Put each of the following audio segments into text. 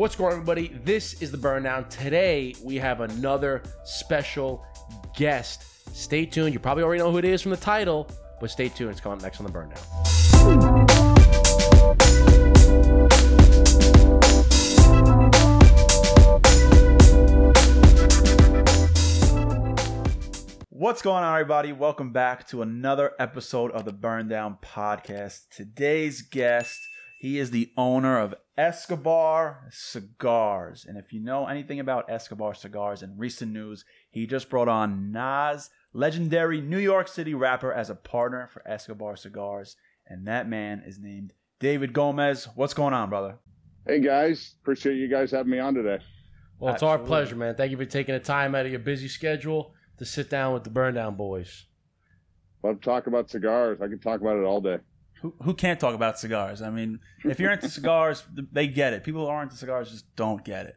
What's going on, everybody? This is the Burn Down. Today, we have another special guest. Stay tuned. You probably already know who it is from the title, but stay tuned. It's coming up next on the Burn Down. What's going on, everybody? Welcome back to another episode of the Burn Down Podcast. Today's guest, he is the owner of Escobar Cigars. And if you know anything about Escobar Cigars in recent news, he just brought on Nas, legendary New York City rapper, as a partner for Escobar Cigars. And that man is named David Gomes. What's going on, brother? Hey guys, appreciate you guys having me on today. Well, it's our pleasure, man. Thank you for taking the time out of your busy schedule to sit down with the Burn Down boys. Love to talk about cigars. I can talk about it all day. Who, who can't talk about cigars? I mean, if you're into cigars, they get it. People who aren't into cigars just don't get it.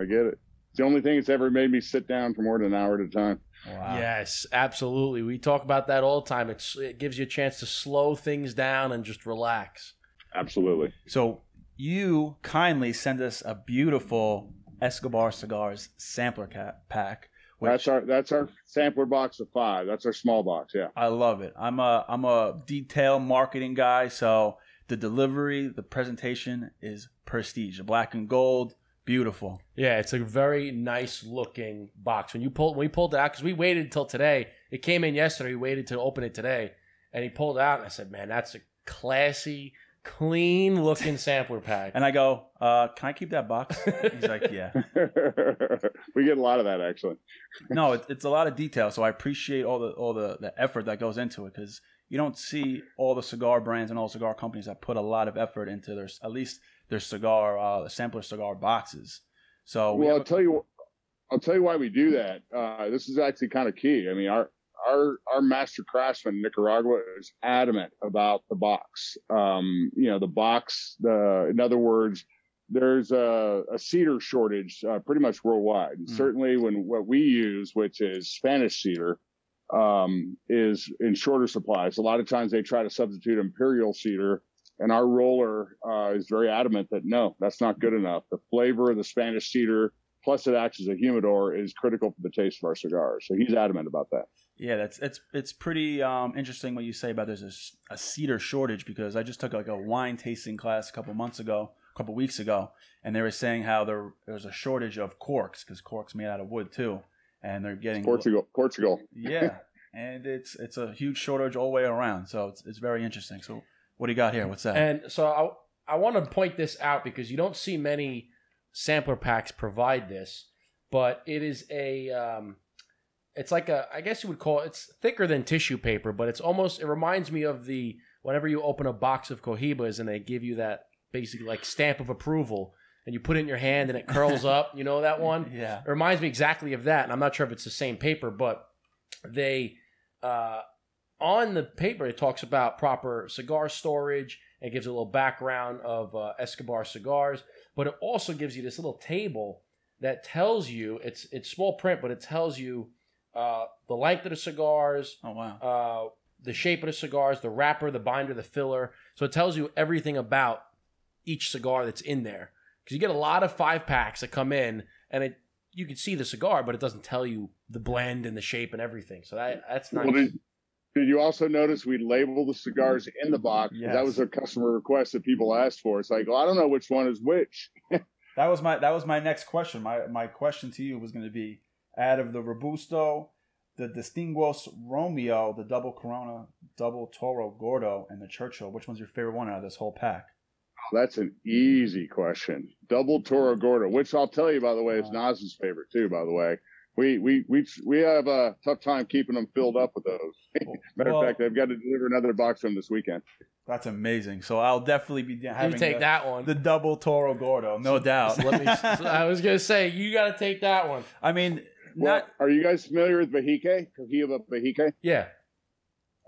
I get it. It's the only thing that's ever made me sit down for more than an hour at a time. Wow. Yes, absolutely. We talk about that all the time. It's, it gives you a chance to slow things down and just relax. Absolutely. So you kindly send us a beautiful Escobar cigars sampler cap pack. Which That's our that's our sampler box of five. That's our small box. Yeah. I love it. I'm a I'm a detail marketing guy, so the delivery, the presentation is prestige. The black and gold, beautiful. Yeah, it's a very nice looking box. When you pulled, when we pulled it out, because we waited until today. It came in yesterday. We waited to open it today, and he pulled it out, and I said, "Man, that's a classy, clean looking sampler pack." And I go, uh, can I keep that box? He's like, yeah. we get a lot of that actually. no, it, it's a lot of detail. So I appreciate all the all the, the effort that goes into it because you don't see all the cigar brands and all cigar companies that put a lot of effort into their at least their cigar uh, sampler cigar boxes. So we Well, have I'll tell you. I'll tell you why we do that. Uh, this is actually kind of key. I mean, our our our master craftsman in Nicaragua is adamant about the box. Um, you know, the box. The in other words, there's a, a cedar shortage uh, pretty much worldwide. Mm. Certainly, when what we use, which is Spanish cedar, um, is in shorter supplies. A lot of times they try to substitute imperial cedar. And our roller uh, is very adamant that no, that's not good enough. The flavor of the Spanish cedar, plus it acts as a humidor, is critical for the taste of our cigars. So he's adamant about that. Yeah, that's it's it's pretty um, interesting what you say about there's a cedar shortage because I just took like a wine tasting class a couple months ago, a couple weeks ago, and they were saying how there there's a shortage of corks because corks made out of wood too, and they're getting Portugal, Portugal. yeah, and it's it's a huge shortage all the way around, so it's it's very interesting. So what do you got here? What's that? And so I, I want to point this out because you don't see many sampler packs provide this, but it is a, um, it's like a, I guess you would call it, it's thicker than tissue paper, but it's almost, it reminds me of the, whenever you open a box of Cohibas and they give you that basically like stamp of approval and you put it in your hand and it curls up, you know that one? yeah, It reminds me exactly of that, and I'm not sure if it's the same paper, but they uh, on the paper it talks about proper cigar storage it gives a little background of uh, Escobar cigars, but it also gives you this little table that tells you it's it's small print, but it tells you uh, the length of the cigars, oh wow, uh, the shape of the cigars, the wrapper, the binder, the filler. So it tells you everything about each cigar that's in there. Because you get a lot of five packs that come in, and it you can see the cigar, but it doesn't tell you the blend and the shape and everything. So that that's nice. Well, did, did you also notice we label the cigars in the box? 'Cause That was a customer request that people asked for. It's like, well, I don't know which one is which. that was my that was my next question. My my question to you was going to be out of the Robusto, the Distinguidos Romeo, the double Corona, double Toro Gordo, and the Churchill. Which one's your favorite one out of this whole pack? Oh, that's an easy question. Double Toro Gordo, which I'll tell you, by the way, is uh-huh. Nas's favorite too. By the way, we we we we have a tough time keeping them filled up with those. Matter Well, of fact, I've got to deliver another box to them this weekend. That's amazing. So I'll definitely be having you take the, that one. the double Toro Gordo, no doubt. Let me, I was gonna say you got to take that one. I mean, Well, not are you guys familiar with Behike? Cohiba Behike? Yeah,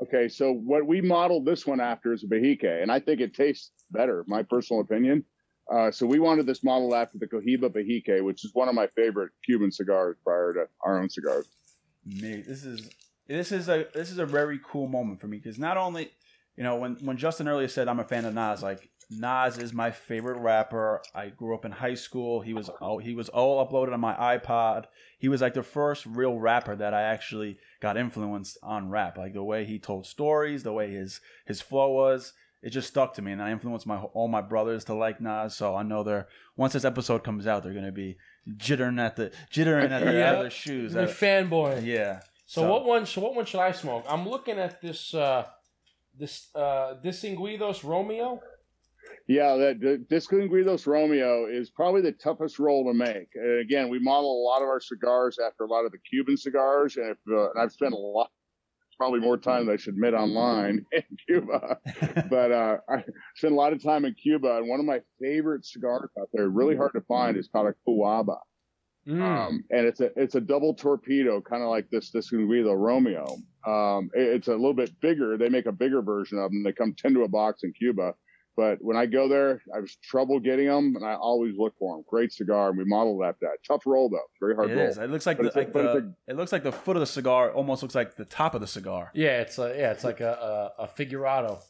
Okay, so what we modeled this one after is a Behike, and I think it tastes better, my personal opinion. Uh, so we wanted this model after the Cohiba Behike, which is one of my favorite Cuban cigars prior to our own cigars. me. This is this is a this is a very cool moment for me because not only you know when when Justin earlier said I'm a fan of Nas, like Nas is my favorite rapper. I grew up in high school. He was oh, he was all uploaded on my iPod. He was like the first real rapper that I actually got influenced on rap. Like the way he told stories, the way his his flow was. It just stuck to me, and I influenced my all my brothers to like Nas. So I know they're once this episode comes out, they're gonna be jittering at the jittering at the, Yeah. out of their shoes. You're Uh, fanboy. yeah. So, So- what one? So what one should I smoke? I'm looking at this. uh This uh Distinguidos Romeo. Yeah, that the Romeo is probably the toughest roll to make. And again, we model a lot of our cigars after a lot of the Cuban cigars, and, if, uh, and I've spent a lot, probably more time than I should admit online in Cuba. but uh, I spent a lot of time in Cuba, and one of my favorite cigars out there, really hard to find, is called a Cuaba. Mm. Um, and it's a it's a double torpedo, kind of like this this Romeo. Um, it- it's a little bit bigger. They make a bigger version of them. They come ten to a box in Cuba. But when I go there, I was trouble getting them, and I always look for them. Great cigar, and we modeled after that. Tough roll though, very hard It roll. is. It looks like But the, it's a- like but the it looks like the foot of the cigar almost looks like the top of the cigar. Yeah, it's a, yeah, it's like a a, a figurado.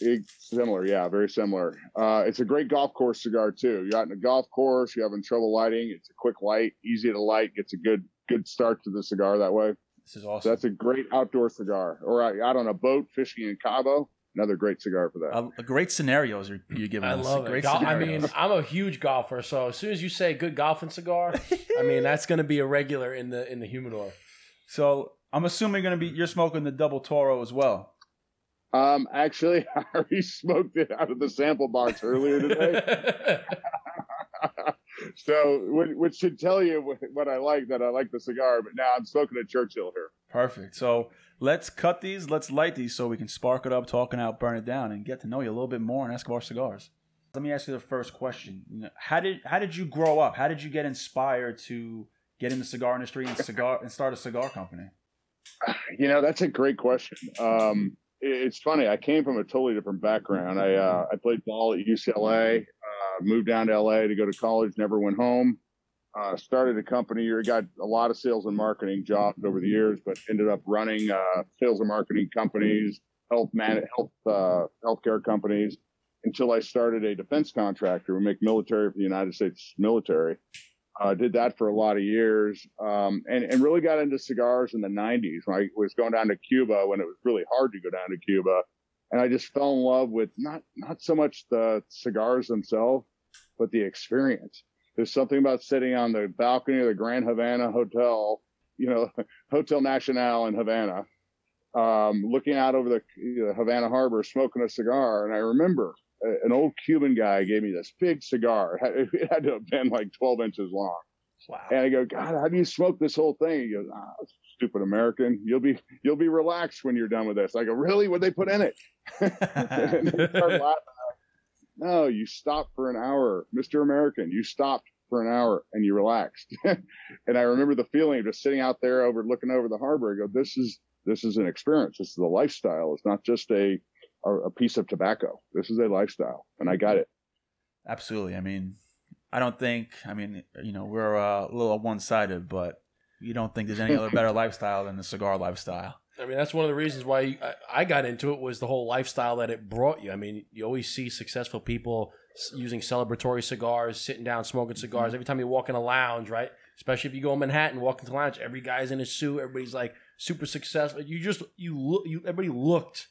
It's similar, yeah, very similar. Uh, it's a great golf course cigar too. You're out in a golf course, you're having trouble lighting. It's a quick light, easy to light, gets a good good start to the cigar that way. This is So awesome. that's a great outdoor cigar. Or out out on a boat fishing in Cabo, another great cigar for that. Uh, great scenarios you're, you're giving I us. love it. Great Gol- I mean, I'm a huge golfer, so as soon as you say good golfing cigar, I mean that's going to be a regular in the in the humidor. so I'm assuming you're gonna be you're smoking the double Toro as well. Um, actually, I already smoked it out of the sample box earlier today. so, which, which should tell you what, what I like, that I like the cigar, but now I'm smoking a Churchill here. Perfect. So let's cut these. Let's light these so we can spark it up, talking out, burn it down, and get to know you a little bit more on Escobar cigars. Let me ask you the first question. How did how did you grow up? How did you get inspired to get in the cigar industry and cigar and start a cigar company? You know, that's a great question. Um, it's funny. I came from a totally different background. I uh, I played ball at UCLA, uh, moved down to LA to go to college, never went home. Uh, started a company. or Got a lot of sales and marketing jobs over the years, but ended up running uh, sales and marketing companies, health man, health uh, healthcare companies, until I started a defense contractor. We make military for the United States military. Uh, did that for a lot of years, um, and and really got into cigars in the '90s when I was going down to Cuba when it was really hard to go down to Cuba, and I just fell in love with not not so much the cigars themselves, but the experience. There's something about sitting on the balcony of the Grand Havana Hotel, you know, Hotel Nacional in Havana, um, looking out over the you know, Havana Harbor, smoking a cigar, and I remember a- an old Cuban guy gave me this big cigar. It had to have been like 12 inches long. Wow. And I go, God, how do you smoke this whole thing? He goes, ah, stupid American. You'll be you'll be relaxed when you're done with this. I go, really? What they put in it? and they start laughing. No, you stopped for an hour, Mr. American. You stopped for an hour and you relaxed. and I remember the feeling of just sitting out there over looking over the harbor. I go, this is this is an experience. This is a lifestyle. It's not just a a, a piece of tobacco. This is a lifestyle, and I got it. Absolutely. I mean, I don't think. I mean, you know, we're a little one sided, but you don't think there's any other better lifestyle than the cigar lifestyle. I mean, that's one of the reasons why I, I got into it was the whole lifestyle that it brought you. I mean, you always see successful people using celebratory cigars, sitting down smoking cigars. Mm-hmm. Every time you walk in a lounge, right? Especially if you go in Manhattan, walk into a lounge, every guy's in a suit. Everybody's like super successful. You just you look. You everybody looked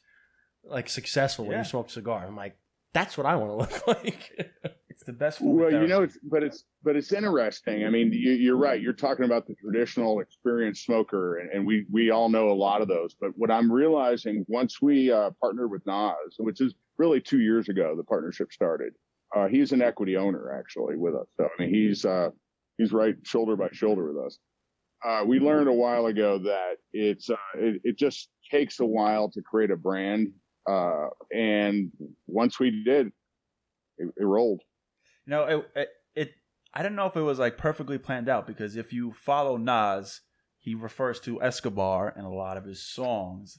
like successful when you smoked a cigar. I'm like, that's what I want to look like. It's the best form. Well, you know, it's, but it's but it's interesting. I mean, you, you're right. You're talking about the traditional experienced smoker, and, and we we all know a lot of those. But what I'm realizing once we uh, partnered with Nas, which is really two years ago, the partnership started. Uh, he's an equity owner actually with us. So I mean, he's uh, he's right shoulder by shoulder with us. Uh, we learned a while ago that it's uh, it, it just takes a while to create a brand, uh, and once we did, it, it rolled. You know, it, it, it. I don't know if it was like perfectly planned out because if you follow Nas, he refers to Escobar in a lot of his songs.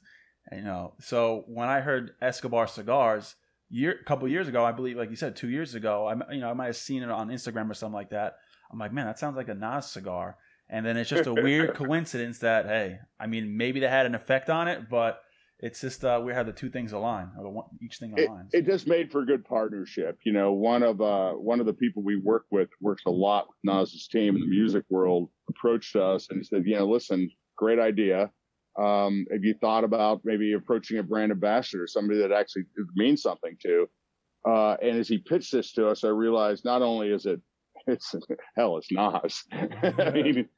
You know, so when I heard Escobar cigars year, a couple years ago, I believe, like you said, two years ago, I you know I might have seen it on Instagram or something like that. I'm like, man, that sounds like a Nas cigar. And then it's just a weird coincidence that hey, I mean, maybe that had an effect on it, but it's just uh, we have the two things align, or the one, each thing it, aligns. it just made for a good partnership. You know, one of uh, one of the people we work with works a lot with Nas's team in the music world. Approached us and he said, "You know, listen, great idea. Um, have you thought about maybe approaching a brand ambassador, somebody that actually means something to?" Uh, and as he pitched this to us, I realized not only is it it's hell, it's Nas. I mean,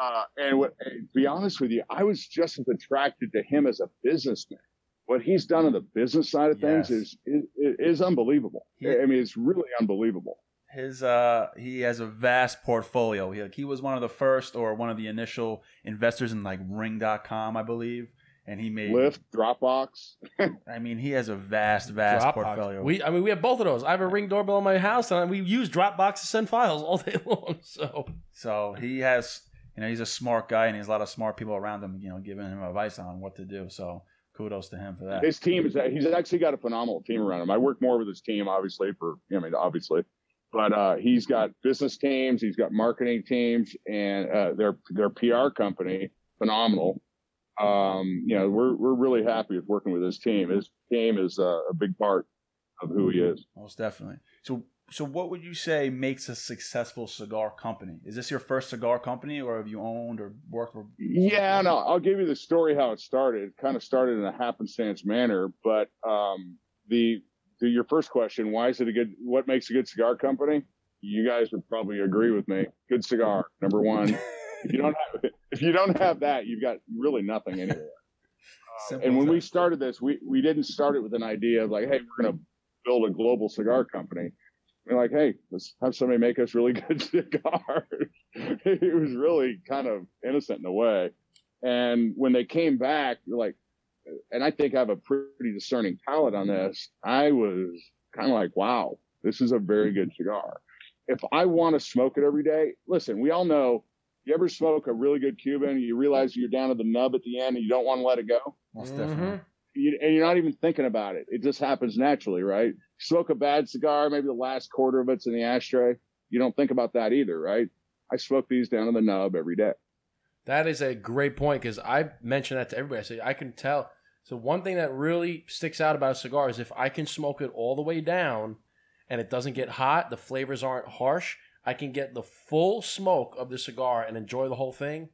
uh, and what, to be honest with you, I was just as attracted to him as a businessman. What he's done on the business side of things is, is is unbelievable. He- I mean, it's really unbelievable. His uh, he has a vast portfolio. He like, he was one of the first or one of the initial investors in like Ring.com, I believe, and he made. Lyft, Dropbox. I mean, he has a vast, vast Dropbox. portfolio. We, I mean, we have both of those. I have a ring doorbell in my house, and we use Dropbox to send files all day long. So So he has, you know, he's a smart guy, and he has a lot of smart people around him, you know, giving him advice on what to do. So kudos to him for that. His team is that he's actually got a phenomenal team around him. I work more with his team, obviously, for I mean, obviously, but uh, he's got business teams, he's got marketing teams, and uh, their their PR company, phenomenal. Um, you know, we're we're really happy with working with his team. His team is uh, a big part of who he is. Most definitely. So, so what would you say makes a successful cigar company? Is this your first cigar company, or have you owned or worked for? Yeah, no, I'll give you the story how it started. It kind of started in a happenstance manner, but um, the to your first question, why is it a good? What makes a good cigar company? You guys would probably agree with me. Good cigar, number one. if you don't have, if you don't have that, you've got really nothing anywhere. Simple And when we started this, we we didn't start it with an idea of like, hey, we're going to build a global cigar company. We're like, hey, let's have somebody make us really good cigars. it was really kind of innocent in a way. And when they came back, we're like, and I think I have a pretty discerning palate on this. I was kind of like, wow, this is a very good cigar. If I want to smoke it every day, listen, we all know you ever smoke a really good Cuban and you realize you're down to the nub at the end and you don't want to let it go? Most Mhm. definitely. you, and you're not even thinking about it. It just happens naturally, right? Smoke a bad cigar, maybe the last quarter of it's in the ashtray. You don't think about that either, right? I smoke these down to the nub every day. That is a great point because I mentioned that to everybody. I say I can tell. So one thing that really sticks out about a cigar is if I can smoke it all the way down and it doesn't get hot, the flavors aren't harsh. I can get the full smoke of the cigar and enjoy the whole thing.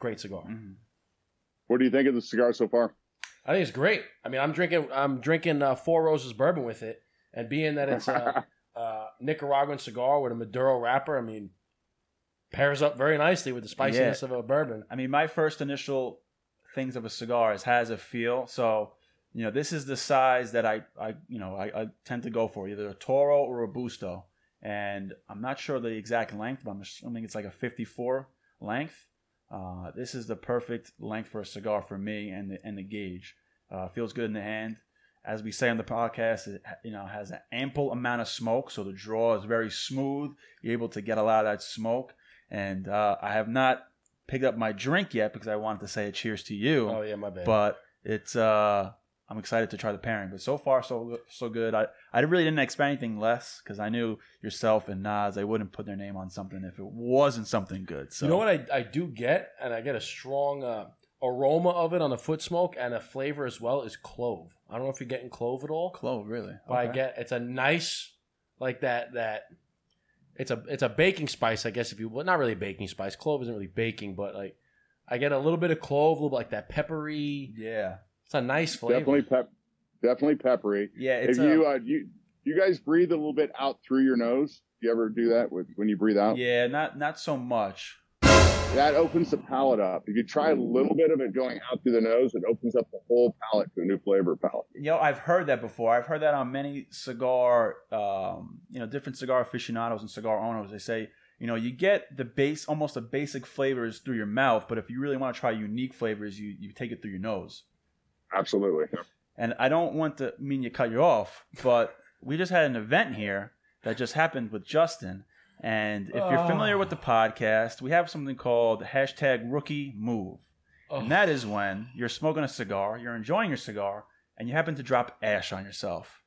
Great cigar. Mhm. What do you think of the cigar so far? I think it's great. I mean, I'm drinking I'm drinking uh, Four Roses bourbon with it, and being that it's a, a Nicaraguan cigar with a Maduro wrapper, I mean, pairs up very nicely with the spiciness of a bourbon. I mean, my first initial things of a cigar is has a feel. So, you know, this is the size that I, I you know, I, I tend to go for either a Toro or a Busto. And I'm not sure the exact length, but I'm assuming it's like a 54 length. Uh, this is the perfect length for a cigar for me and the, and the gauge. Uh, feels good in the hand. As we say on the podcast, it you know has an ample amount of smoke, so the draw is very smooth. You're able to get a lot of that smoke. And uh, I have not picked up my drink yet because I wanted to say a cheers to you. Oh yeah, my bad. But it's uh, I'm excited to try the pairing. But so far, so so good. I I really didn't expect anything less because I knew yourself and Nas. They wouldn't put their name on something if it wasn't something good. So You know what I, I do get, and I get a strong uh, aroma of it on the foot smoke and a flavor as well is clove. I don't know if you're getting clove at all, Clove, really? but I get it's a nice like that that it's a it's a baking spice, I guess if you well not really a baking spice. Clove isn't really baking, but like I get a little bit of clove, a little bit like that peppery. Yeah, It's a nice flavor. Definitely pep, definitely peppery. yeah. It's if a- you uh, you you guys breathe a little bit out through your nose, do you ever do that with when you breathe out? yeah, not not so much. That opens the palate up. If you try a little bit of it going out through the nose, it opens up the whole palate to a new flavor palate. You know, I've heard that before. I've heard that on many cigar, um, you know, different cigar aficionados and cigar owners. They say, you know, you get the base, almost the basic flavors through your mouth, but if you really want to try unique flavors, you you take it through your nose. Absolutely. And I don't want to mean you cut you off, but we just had an event here that just happened with Justin. And if you're familiar with the ah. podcast, we have something called hashtag rookie move. Oh. And that oh. is when you're smoking a cigar, you're enjoying your cigar, and you happen to drop ash on yourself.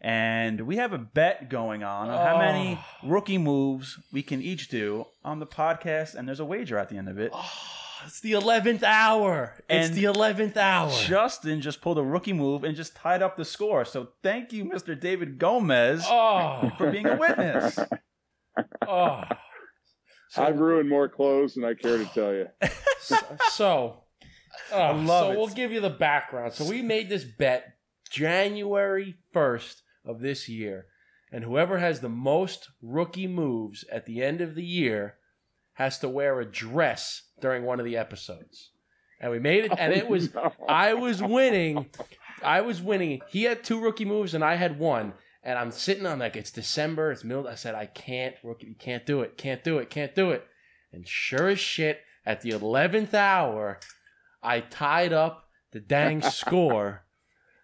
And we have a bet going on on how many Oh. rookie moves we can each do on the podcast, and there's a wager at the end of it. Ah, it's the eleventh hour. It's And the eleventh hour. Justin just pulled a rookie move and just tied up the score. So thank you, Mr. David Gomes, oh, for being a witness. oh. So, I've ruined more clothes than I care to tell you. so, oh, love so it. we'll give you the background. So we made this bet January first of this year, and whoever has the most rookie moves at the end of the year has to wear a dress during one of the episodes. And we made it, and it oh, was No. I was winning. I was winning. He had two rookie moves and I had one. And I'm sitting on like it's December, it's middle. I said I can't rookie, you can't do it, can't do it, can't do it. And sure as shit, at the eleventh hour, I tied up the dang score.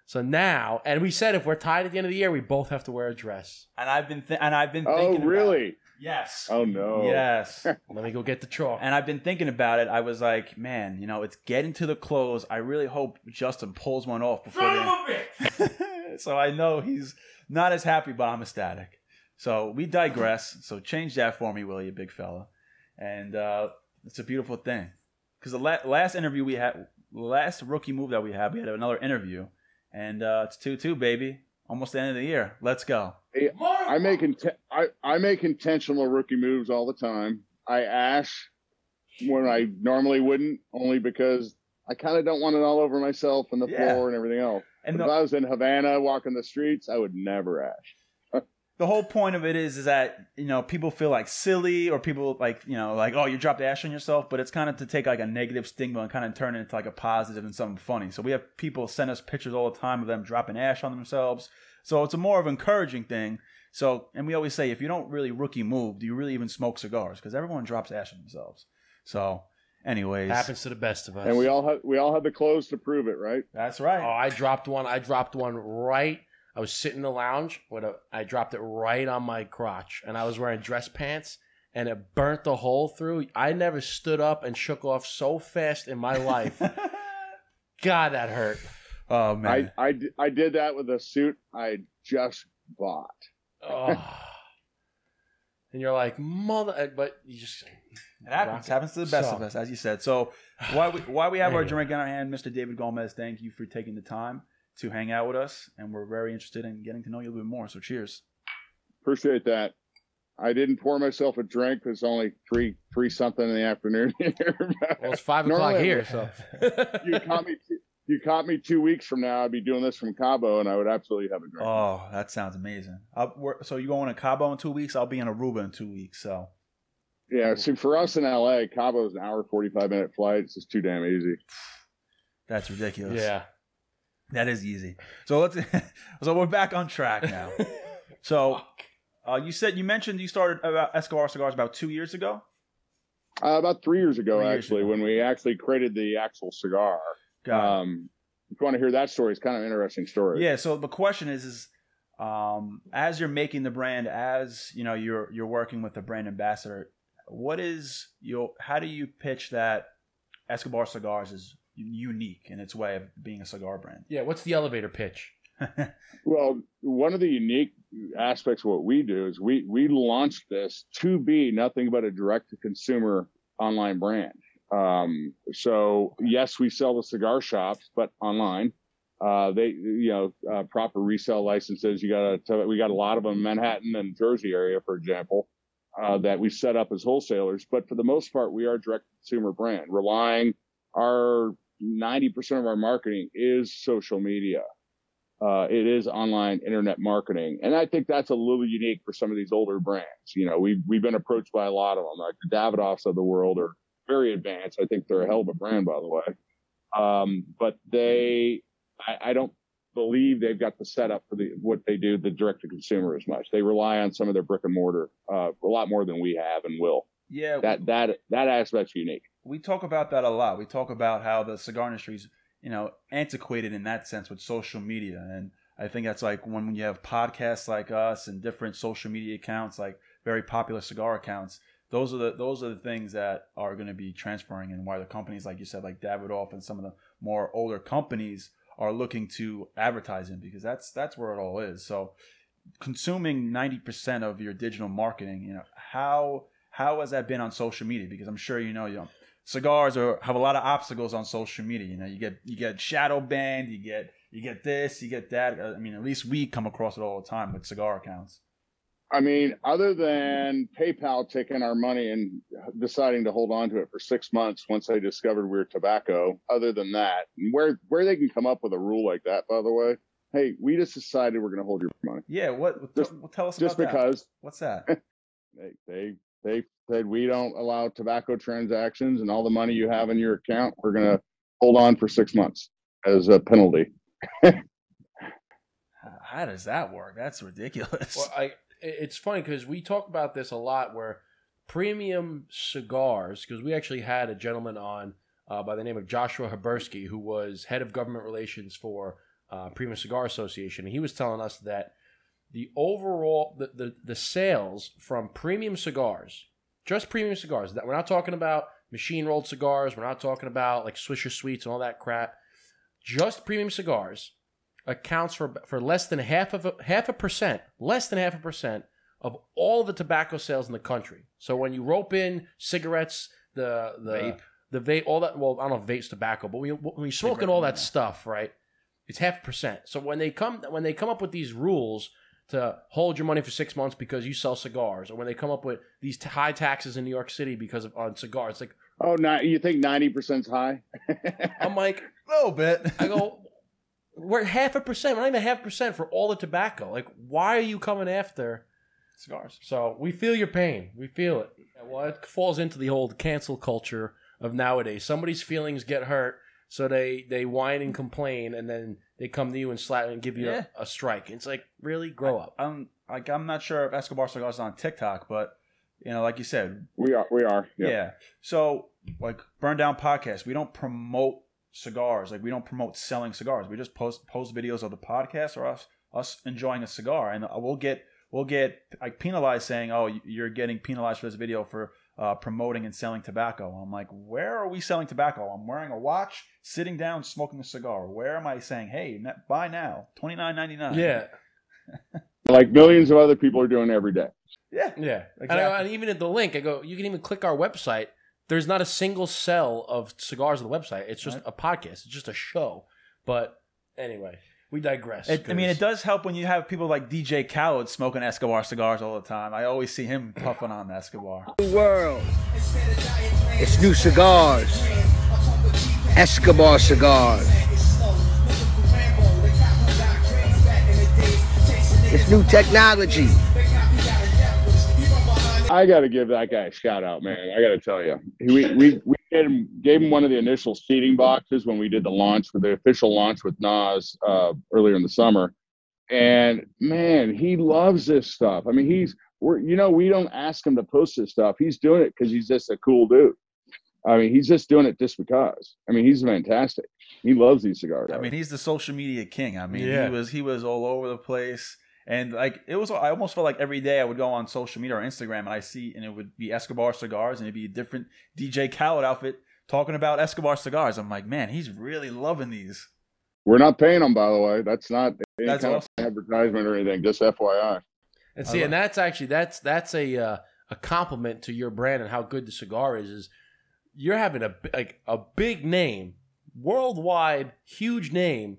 So now, and we said if we're tied at the end of the year, we both have to wear a dress. And I've been th- and I've been Oh, thinking. about it. really? Yes. Oh no. Yes. Let me go get the chalk. And I've been thinking about it. I was like, man, you know, it's getting to the close. I really hope Justin pulls one off before they. so I know he's not as happy, but I'm ecstatic. So we digress. So change that for me, will you, big fella? And uh, it's a beautiful thing. Because the la- last interview we had, the last rookie move that we had, we had another interview, and uh, it's two two, baby. Almost the end of the year. Let's go. I make I, I make intentional rookie moves all the time. I ash when I normally wouldn't, only because I kind of don't want it all over myself and the Yeah. floor and everything else. And the, if I was in Havana walking the streets, I would never ash. the whole point of it is is that you know people feel like silly or people like you know like oh you dropped ash on yourself. But it's kind of to take like a negative stigma and kind of turn it into like a positive and something funny. So we have people send us pictures all the time of them dropping ash on themselves. So it's a more of an encouraging thing. So and we always say if you don't really rookie move do you really even smoke cigars? Because everyone drops ash on themselves. So anyways Happens to the best of us. And we all have we all have the clothes to prove it, right? that's right Oh, I dropped one. I dropped one right. I was sitting in the lounge with a. I dropped it right on my crotch, and I was wearing dress pants, and it burnt the hole through. I never stood up and shook off so fast in my life. God, that hurt. oh man I I did that with a suit I just bought. Oh. and you're like mother, but you just It happens. happens to the best So- of us, as you said. So while we while we have our drink in our hand, Mr. David Gomes, thank you for taking the time to hang out with us, and we're very interested in getting to know you a little bit more. So cheers. Appreciate that. I didn't pour myself a drink. Because it's only three three something in the afternoon here. well, it's five o'clock here, so you caught me. You caught me two weeks from now. I'd be doing this from Cabo, and I would absolutely have a drink. Oh, that sounds amazing. I'll, we're, so you going to Cabo in two weeks? I'll be in Aruba in two weeks. So yeah. See, for us in LA, Cabo is an hour forty five minute flight. It's just too damn easy. that's ridiculous. yeah. that is easy. So let's. so we're back on track now. So uh, you said you mentioned you started about Escobar cigars about two years ago. Uh, about three years ago, Three years actually, ago. when we actually created the actual cigar. Got it. Um, if you want to hear that story, it's kind of an interesting story. Yeah. So the question is, is um, as you're making the brand, as you know, you're you're working with the brand ambassador. What is your? How do you pitch that Escobar Cigars is unique in its way of being a cigar brand? Yeah. What's the elevator pitch? Well, one of the unique aspects of what we do is we we launched this to be nothing but a direct to consumer online brand. Um, so yes, we sell the cigar shops, but online. Uh, they, you know, uh, proper resale licenses. You got to, we got a lot of them in Manhattan and Jersey area, for example, uh, that we set up as wholesalers. But for the most part, we are direct consumer brand, relying our 90% of our marketing is social media. Uh, it is online internet marketing. And I think that's a little unique for some of these older brands. You know, we've, we've been approached by a lot of them, like the Davidoffs of the world are very advanced. I think they're a hell of a brand, by the way. Um, but they, I, I don't believe they've got the setup for the, what they do, the direct to consumer as much. They rely on some of their brick and mortar, uh, a lot more than we have and will. yeah. That, that, that aspect's unique. we talk about that a lot. We talk about how the cigar industry's, you know, antiquated in that sense with social media. And I think that's like when you have podcasts like us and different social media accounts, like very popular cigar accounts. Those are the those are the things that are going to be transferring, and why the companies, like you said, like Davidoff and some of the more older companies are looking to advertise in because that's that's where it all is. So, consuming ninety percent of your digital marketing, you know, how how has that been on social media? Because I'm sure you know, you know cigars are have a lot of obstacles on social media. You know, you get you get shadow banned, you get you get this, you get that. I mean, at least we come across it all the time with cigar accounts. I mean, other than PayPal taking our money and deciding to hold on to it for six months once they discovered we are tobacco, other than that, where where they can come up with a rule like that, by the way, hey, we just decided we're going to hold your money. Yeah, what? Just- well, tell us Just about that. because What's that? they, they they said we don't allow tobacco transactions and all the money you have in your account, we're going to hold on for six months as a penalty. How does that work? That's ridiculous. Well, I it- it's funny because we talk about this a lot where premium cigars because we actually had a gentleman on uh, by the name of Joshua Habursky who was head of government relations for uh, Premium Cigar Association. And he was telling us that the overall the, the the sales from premium cigars just premium cigars that we're not talking about machine rolled cigars we're not talking about like Swisher Sweets and all that crap just premium cigars accounts for for less than half of a half a percent, less than half a percent of all the tobacco sales in the country. So when you rope in cigarettes, the the Vape. the vape, all that. Well, I don't know if vape's tobacco, but when, you, when you're smoking all that yeah. stuff, right? It's half a percent. So when they come when they come up with these rules to hold your money for six months because you sell cigars, or when they come up with these t- high taxes in New York City because of on cigars, like Oh, now you think ninety percent's high? I'm like, a little bit. I go, we're at half a percent. We're not even half a percent for all the tobacco. Like, why are you coming after cigars. So we feel your pain. We feel it. Well, it falls into the old cancel culture of nowadays. Somebody's feelings get hurt, so they they whine and complain, and then they come to you and slap and give you Yeah. a, a strike. It's like, really, grow up. I'm like I'm not sure if Escobar Cigars is on TikTok, but you know, like you said, we are. We are. yeah. Yeah. So like Burn Down Podcast, we don't promote cigars. Like we don't promote selling cigars. We just post post videos of the podcast or us us enjoying a cigar, and we'll get we'll get like penalized saying, "Oh, you're getting penalized for this video for uh, promoting and selling tobacco." I'm like, where are we selling tobacco? I'm wearing a watch, sitting down, smoking a cigar. Where am I saying, "Hey, buy now, twenty nine ninety nine? Yeah, Like millions of other people are doing every day. yeah, yeah. And, I, Exactly. and even at the link, I go, you can even click our website. There's not a single sell of cigars on the website. It's just Right. a podcast. It's just a show. But anyway, we digress. It, I mean, it does help when you have people like DJ Khaled smoking Escobar cigars all the time. I always see him puffing on Escobar. New world. It's new cigars. Escobar cigars. It's new technology. I got to give that guy a shout out, man. I got to tell you, we we we gave him, gave him one of the initial seating boxes when we did the launch for the official launch with Nas uh, earlier in the summer, and man, he loves this stuff. I mean, he's we're you know we don't ask him to post this stuff. He's doing it because he's just a cool dude. I mean, he's just doing it just because. I mean, he's fantastic. He loves these cigars. I mean, he's the social media king. I mean, Yeah. he was he was all over the place, and like it was. I almost felt like every day I would go on social media or Instagram and I see, and it would be Escobar cigars, and it'd be a different DJ Khaled outfit talking about Escobar cigars. I'm like, man, he's really loving these. we're not paying them, by the way. That's not any That's kind awesome. of advertisement or anything. Just FYI. And see, love- and that's actually that's that's a uh, a compliment to your brand and how good the cigar is. Is you're having a like a big name, worldwide, huge name,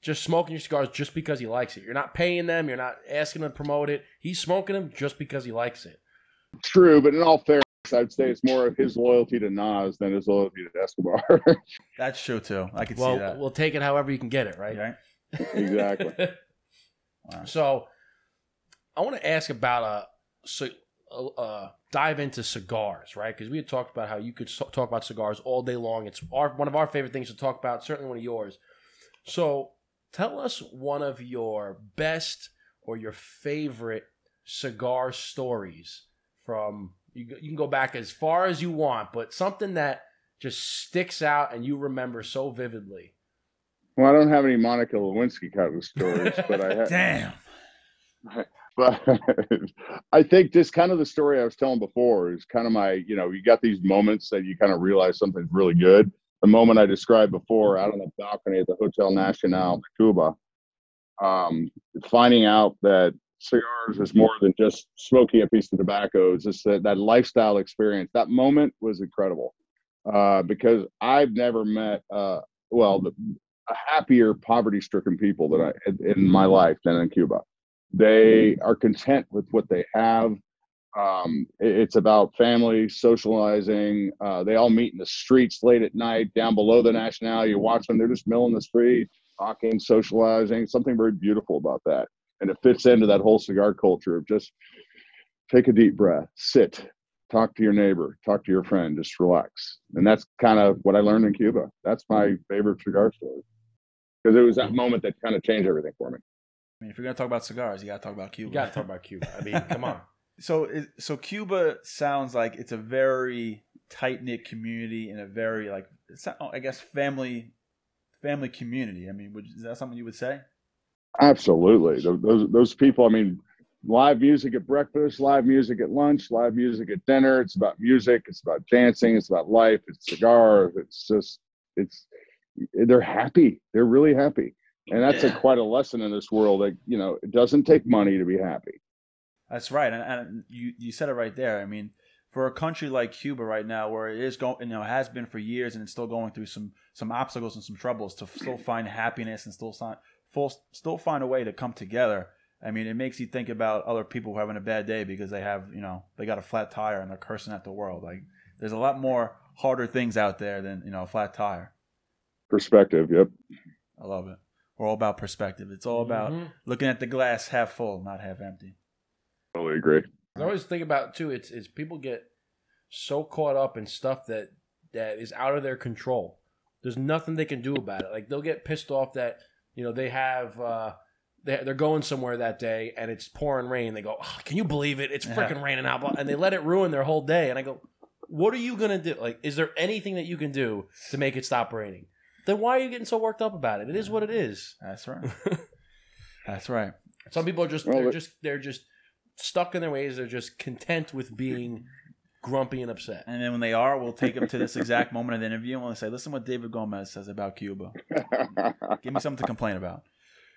just smoking your cigars just because he likes it. You're not paying them. You're not asking him to promote it. He's smoking them just because he likes it. True, but in all fairness, I'd say it's more of his loyalty to Nas than his loyalty to Escobar. That's true too. I can see Well, that. we'll take it however you can get it, right? Right? Exactly. Wow. So, I want to ask about uh, ci- uh, uh, dive into cigars, right? Because we had talked about how you could talk about cigars all day long. It's our one of our favorite things to talk about. Certainly one of yours. So, tell us one of your best or your favorite cigar stories from. You, you can go back as far as you want, but something that just sticks out and you remember so vividly. well, I don't have any Monica Lewinsky kind of stories, but I have. Damn. But I think just kind of the story I was telling before is kind of my, you know, you got these moments that you kind of realize something's really good. The moment I described before, out on the balcony at the Hotel Nacional, Cuba, um, finding out that cigars is more than just smoking a piece of tobacco. It's just that, that lifestyle experience. That moment was incredible. uh, because I've never met, uh, well, the, a happier poverty-stricken people that I in my life than in Cuba. They are content with what they have. Um, it- it's about family, socializing. Uh, they all meet in the streets late at night, down below the National. You watch them; they're just milling the street, talking, socializing. Something very beautiful about that, and it fits into that whole cigar culture of just take a deep breath, sit, talk to your neighbor, talk to your friend, just relax. And that's kind of what I learned in Cuba. That's my favorite cigar story because it was that moment that kind of changed everything for me. I mean, if you're gonna talk about cigars, you gotta talk about Cuba. You got to talk about Cuba. I mean, come on. So, it- so Cuba sounds like it's a very tight knit community and a very like, it's not- oh, I guess, family, family community. I mean, would, is that something you would say? Absolutely. Those those people, I mean, live music at breakfast, live music at lunch, live music at dinner. It's about music, it's about dancing, it's about life, it's cigars, it's just it's they're happy. They're really happy. And that's a quite a lesson in this world that, you know, it doesn't take money to be happy. That's right, and, and you you said it right there. I mean, for a country like Cuba right now, where it is going, you know, has been for years, and it's still going through some some obstacles and some troubles, to still find happiness and still find full, still find a way to come together. I mean, it makes you think about other people who are having a bad day because they have, you know, they got a flat tire and they're cursing at the world. Like, there's a lot more harder things out there than you know a flat tire. Perspective, yep. I love it. We're all about perspective. It's all about Mhm. looking at the glass half full, not half empty. Totally agree. I always think about too. It's it's people get so caught up in stuff that that is out of their control. There's nothing they can do about it. Like they'll get pissed off that you know they have uh, they they're going somewhere that day and it's pouring rain. They go, "Oh, "Can you believe it? It's Yeah. freaking raining out!" And they let it ruin their whole day. And I go, "What are you gonna do? Like, is there anything that you can do to make it stop raining?" Then why are you getting so worked up about it? It is what it is. That's right. That's right. Some people are just they're just they're just stuck in their ways. They're just content with being grumpy and upset. And then when they are, we'll take them to this exact moment of the interview and we'll say, listen what David Gomes says about Cuba. Give me something to complain about.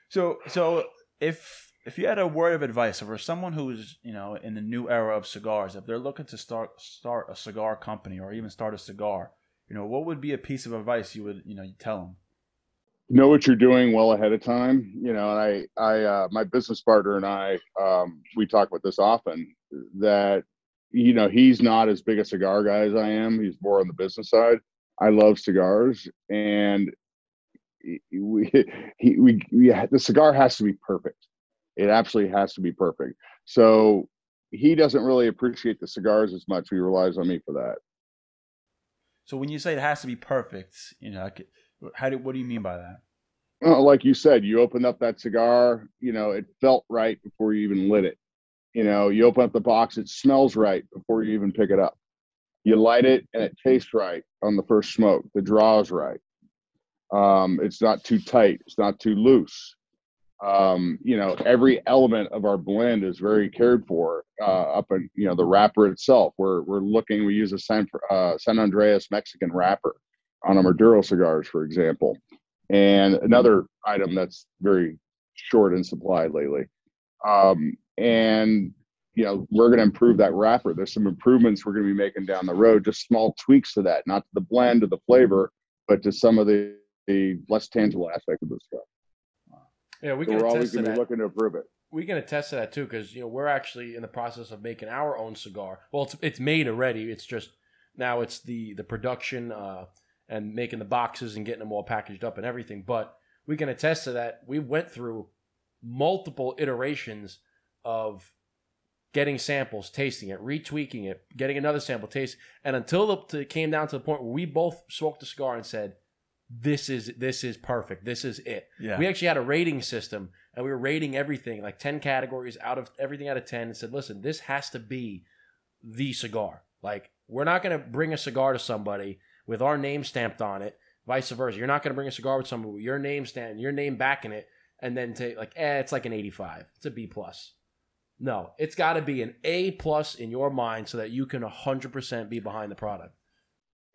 So so if if you had a word of advice for someone who's, you know, in the new era of cigars, if they're looking to start start a cigar company or even start a cigar, you know, what would be a piece of advice you would, you know, you tell them? Know what you're doing well ahead of time you know and i i uh, my business partner and i um, we talk about this often that you know he's not as big a cigar guy as i am. He's more on the business side. I love cigars and we he we, we the cigar has to be perfect. It absolutely has to be perfect. So he doesn't really appreciate the cigars as much. He relies on me for that. So when you say it has to be perfect, you know, like, how do what do you mean by that? Well, like you said, you open up that cigar, you know, it felt right before you even lit it. You know, you open up the box, it smells right before you even pick it up. You light it and it tastes right on the first smoke. The draw is right. Um, it's not too tight, it's not too loose. Um, you know, every element of our blend is very cared for. Uh, up in you know the wrapper itself, we're we're looking. We use a San uh, San Andrés Mexican wrapper on our Maduro cigars, for example. And another item that's very short in supply lately. Um, and you know, we're going to improve that wrapper. There's some improvements we're going to be making down the road, just small tweaks to that, not to the blend or the flavor, but to some of the, the less tangible aspects of the stuff. Yeah, we So can we're always going to be looking to improve it. we can attest to that too because you know we're actually in the process of making our own cigar. Well, it's it's made already. It's just now it's the the production uh, and making the boxes and getting them all packaged up and everything. But we can attest to that. We went through multiple iterations of getting samples, tasting it, retweaking it, getting another sample, taste, and until the, it came down to the point where we both smoked the cigar and said, "This is this is perfect. This is it." Yeah. We actually had a rating system and we were rating everything like 10 categories out of everything out of 10 and said, listen, this has to be the cigar. Like, we're not going to bring a cigar to somebody with our name stamped on it, vice versa. You're not going to bring a cigar with somebody with your name stamped, your name backing it, and then take like, eh, it's like an 85. It's a B plus. No, it's got to be an A plus in your mind so that you can 100% be behind the product.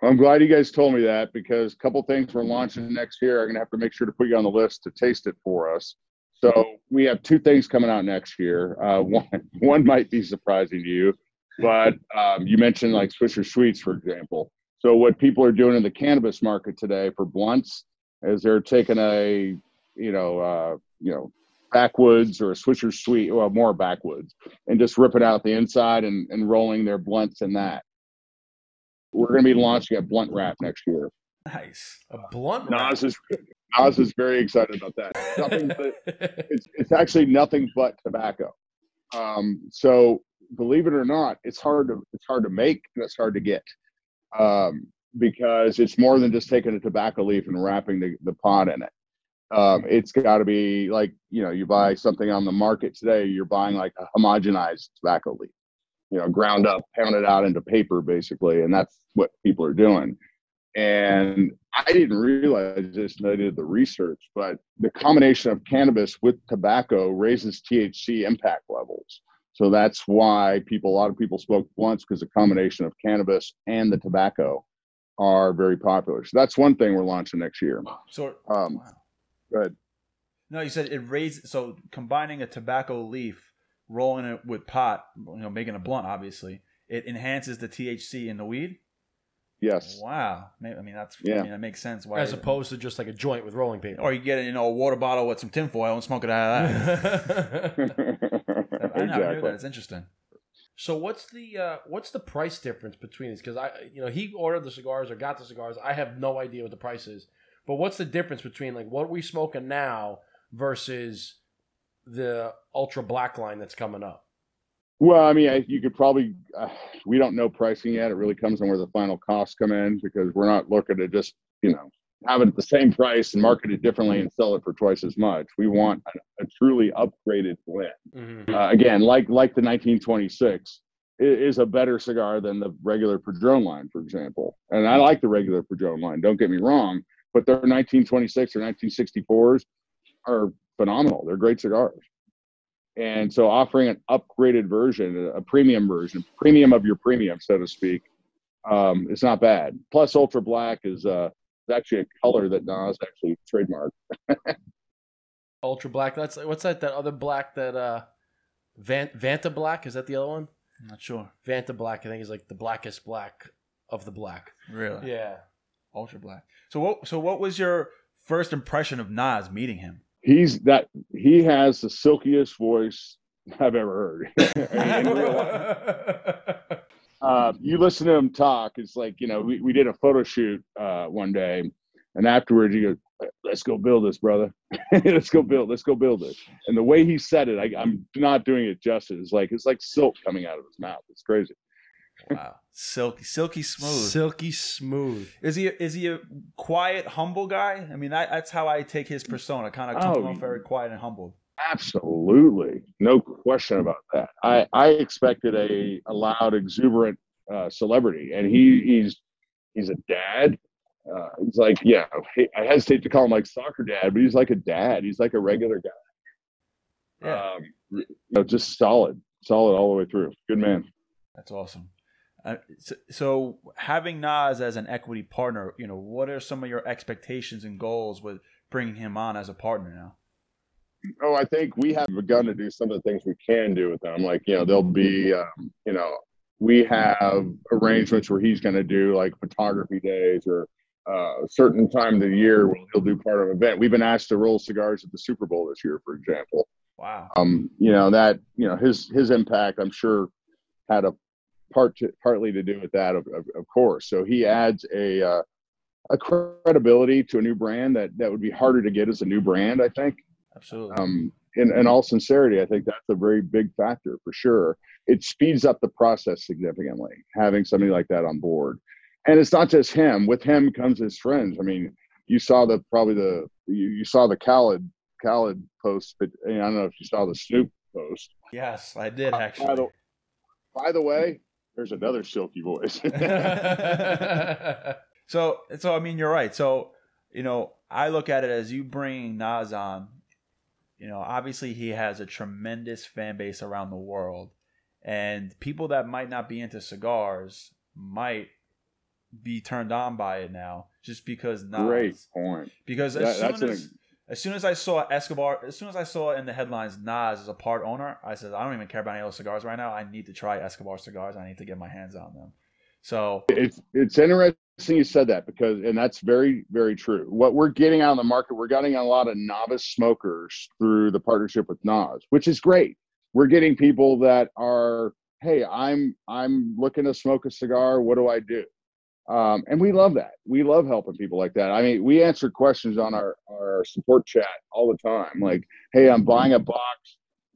I'm glad you guys told me that because a couple things we're launching next year. I'm going to have to make sure to put you on the list to taste it for us. So we have two things coming out next year. Uh, one, one might be surprising to you, but um, you mentioned like Swisher Sweets, for example. So what people are doing in the cannabis market today for blunts is they're taking a you know uh, you know backwoods or a Swisher Sweet, well more backwoods, and just ripping out the inside and, and rolling their blunts in that. We're going to be launching a blunt wrap next year. Nice. A blunt. Nas is Nas is very excited about that. Nothing but, it's it's actually nothing but tobacco. Um, so believe it or not, it's hard to it's hard to make and it's hard to get um, because it's more than just taking a tobacco leaf and wrapping the, the pod in it. Um, it's got to be like you know you buy something on the market today, you're buying like a homogenized tobacco leaf, you know, ground up, pounded out into paper basically, and that's what people are doing. And I didn't realize this until I did the research, but the combination of cannabis with tobacco raises THC impact levels. So that's why people, a lot of people smoke blunts because the combination of cannabis and the tobacco are very popular. So that's one thing we're launching next year. So, Um, wow. Good. No, you said it raises. So combining a tobacco leaf, rolling it with pot, you know, making a blunt, obviously, it enhances the THC in the weed. Yes. Wow. I mean, that's Yeah. I mean, that makes sense. Why? As opposed to just like a joint with rolling paper. or you get you know a water bottle with some tinfoil and smoke it out of that. I never knew that. It's interesting. So what's the uh, what's the price difference between these? Because I, you know, he ordered the cigars or got the cigars. I have no idea what the price is. But what's the difference between like what we smoking now versus the ultra black line that's coming up? Well, I mean, I, you could probably, uh, we don't know pricing yet. It really comes on where the final costs come in because we're not looking to just, you know, have it at the same price and market it differently and sell it for twice as much. We want a, a truly upgraded blend. Mm-hmm. Uh, again, like like the 1926 i- is a better cigar than the regular Padron line, for example. And I like the regular Padron line. Don't get me wrong, but their 1926 or 1964s are phenomenal. They're great cigars. And so offering an upgraded version, a premium version, premium of your premium, so to speak, um, is not bad. Plus, Ultra Black is uh, is actually a color that Nas actually trademarked. Ultra black. That's what's that? That other black that uh, Van, Vanta black is that the other one? I'm not sure. Vanta black. I think is like the blackest black of the black. Really? Yeah. Ultra black. So what? So what was your first impression of Nas meeting him? He's that he has the silkiest voice I've ever heard. In real life. uh, you listen to him talk. It's like you know we, we did a photo shoot uh, one day, and afterwards you go, "Let's go build this, brother. let's go build. Let's go build it." And the way he said it, I, I'm not doing it justice. It's like it's like silk coming out of his mouth. It's crazy. Wow, silky, silky smooth. Silky smooth. Is he is he a quiet, humble guy? I mean, I, that's how I take his persona. Kind of comes Oh, off very quiet and humble. Absolutely, no question about that. I I expected a, a loud, exuberant uh, celebrity, and he he's he's a dad. Uh, he's like, yeah, I hesitate to call him like soccer dad, but he's like a dad. He's like a regular guy. Yeah, Um, you know, just solid, solid all the way through. Good man. that's awesome. Uh, so, so having Nas as an equity partner, you know, what are some of your expectations and goals with bringing him on as a partner now? Oh, I think we have begun to do some of the things we can do with them. Like, you know, there'll be, um, you know, we have arrangements where he's going to do like photography days or uh, a certain time of the year where he'll do part of an event. We've been asked to roll cigars at the Super Bowl this year, for example. Wow. Um, you know that you know his his impact, I'm sure, had a part to, partly to do with that, of, of, of course. So he adds a uh, a credibility to a new brand that that would be harder to get as a new brand, I think Absolutely. um, in, in all sincerity, I think that's a very big factor for sure. It speeds up the process significantly having somebody like that on board. And it's not just him. With him comes his friends. I mean, you saw the probably the you, you saw the Khaled Khaled post, but I don't know if you saw the Snoop post. yes, I did By actually. the, by the way, there's another silky voice. So, so I mean, you're right. So, you know, I look at it as you bring Nas on. You know, obviously he has a tremendous fan base around the world, and people that might not be into cigars might be turned on by it now, just because Nas. Great point. Because That- as soon as as soon as I saw Escobar, as soon as I saw in the headlines Nas is a part owner, I said I don't even care about any other cigars right now. I need to try Escobar cigars. I need to get my hands on them. So it's it's interesting you said that because and that's very very true. What we're getting out on the market, we're getting a lot of novice smokers through the partnership with Nas, which is great. We're getting people that are, hey, I'm I'm looking to smoke a cigar. What do I do? Um, and we love that. We love helping people like that. I mean, we answer questions on our our support chat all the time. Like, hey, I'm buying a box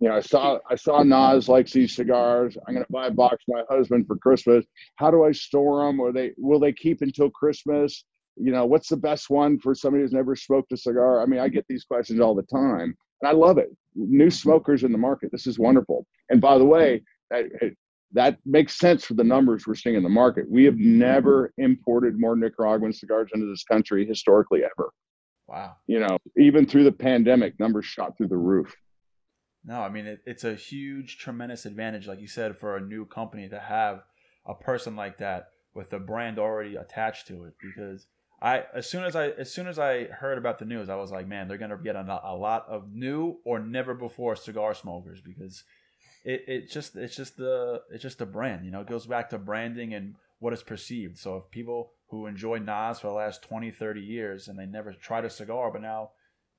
you know, I saw I saw Nas likes these cigars. I'm going to buy a box for my husband for Christmas. How do I store them? Or they will they keep until Christmas? You know, what's the best one for somebody who's never smoked a cigar? I mean, I get these questions all the time, and I love it. New smokers in the market. This is wonderful. And by the way, that that makes sense for the numbers we're seeing in the market. We have never imported more Nicaraguan cigars into this country historically ever. Wow. You know, even through the pandemic, numbers shot through the roof. No, I mean it, it's a huge, tremendous advantage, like you said, for a new company to have a person like that with the brand already attached to it. Because I, as soon as I, as soon as I heard about the news, I was like, man, they're gonna get a, a lot of new or never before cigar smokers because it, it just, it's just the, it's just the brand. You know, it goes back to branding and what is perceived. So if people who enjoy Nas for the last 20, 30 years and they never tried a cigar, but now